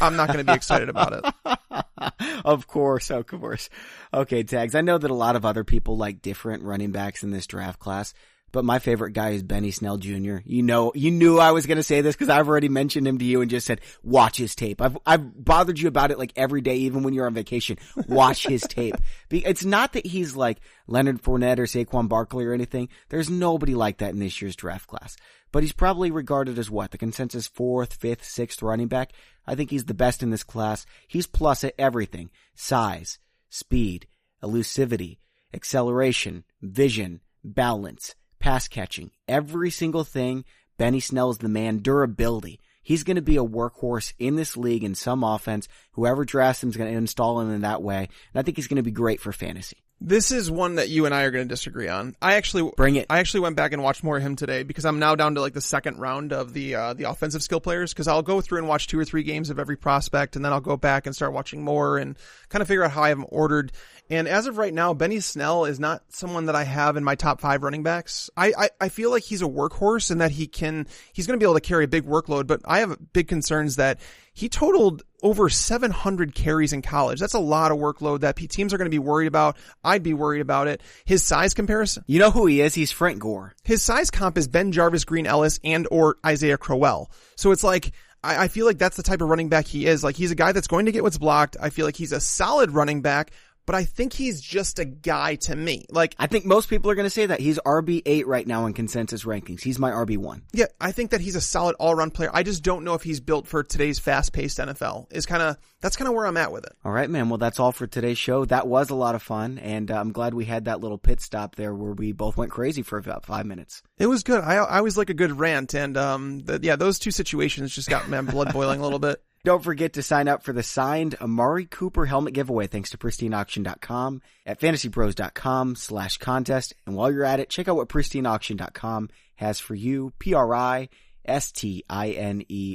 I'm not going to be excited about it. of course, of course. Okay, tags. I know that a lot of other people like different running backs in this draft class, But my favorite guy is Benny Snell Jr. You know, you knew I was going to say this because I've already mentioned him to you and just said, watch his tape. I've, I've bothered you about it like every day, even when you're on vacation. Watch his tape. It's not that he's like Leonard Fournette or Saquon Barkley or anything. There's nobody like that in this year's draft class. But he's probably regarded as what? The consensus fourth, fifth, sixth running back? I think he's the best in this class. He's plus at everything. Size, speed, elusivity, acceleration, vision, balance, pass catching, every single thing. Benny Snell is the man. Durability. He's going to be a workhorse in this league in some offense. Whoever drafts him is going to install him in that way. And I think he's going to be great for fantasy. This is one that you and I are going to disagree on. I actually bring it. I actually went back and watched more of him today because I'm now down to like the second round of the uh, the offensive skill players because I'll go through and watch two or three games of every prospect and then I'll go back and start watching more and kind of figure out how I have them ordered. And as of right now, Benny Snell is not someone that I have in my top five running backs. I, I, I feel like he's a workhorse and that he can, he's going to be able to carry a big workload, but I have big concerns that he totaled over 700 carries in college. That's a lot of workload that teams are going to be worried about. I'd be worried about it. His size comparison. You know who he is? He's Frank Gore. His size comp is BenJarvus, Green Ellis, and or Isaiah Crowell. So it's like, I, I feel like that's the type of running back he is. Like he's a guy that's going to get what's blocked. I feel like he's a solid running back, but I think he's just a guy to me. Like I think most people are going to say that he's RB eight right now in consensus rankings. He's my RB one. Yeah, I think that he's a solid all around player. I just don't know if he's built for today's fast paced NFL. Is kind of that's kind of where I'm at with it. All right, man. Well, that's all for today's show. That was a lot of fun, and uh, I'm glad we had that little pit stop there where we both went crazy for about five minutes. It was good. I I always like a good rant, and um, the, yeah, those two situations just got my blood boiling a little bit. Don't forget to sign up for the signed Amari Cooper helmet giveaway thanks to pristineauction.com at fantasypros.com slash contest. And while you're at it, check out what pristineauction.com has for you. P-R-I-S-T-I-N-E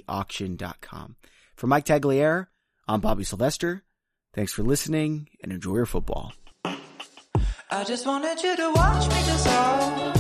auction.com. For Mike Tagliere, I'm Bobby Sylvester. Thanks for listening and enjoy your football. I just wanted you to watch me dissolve.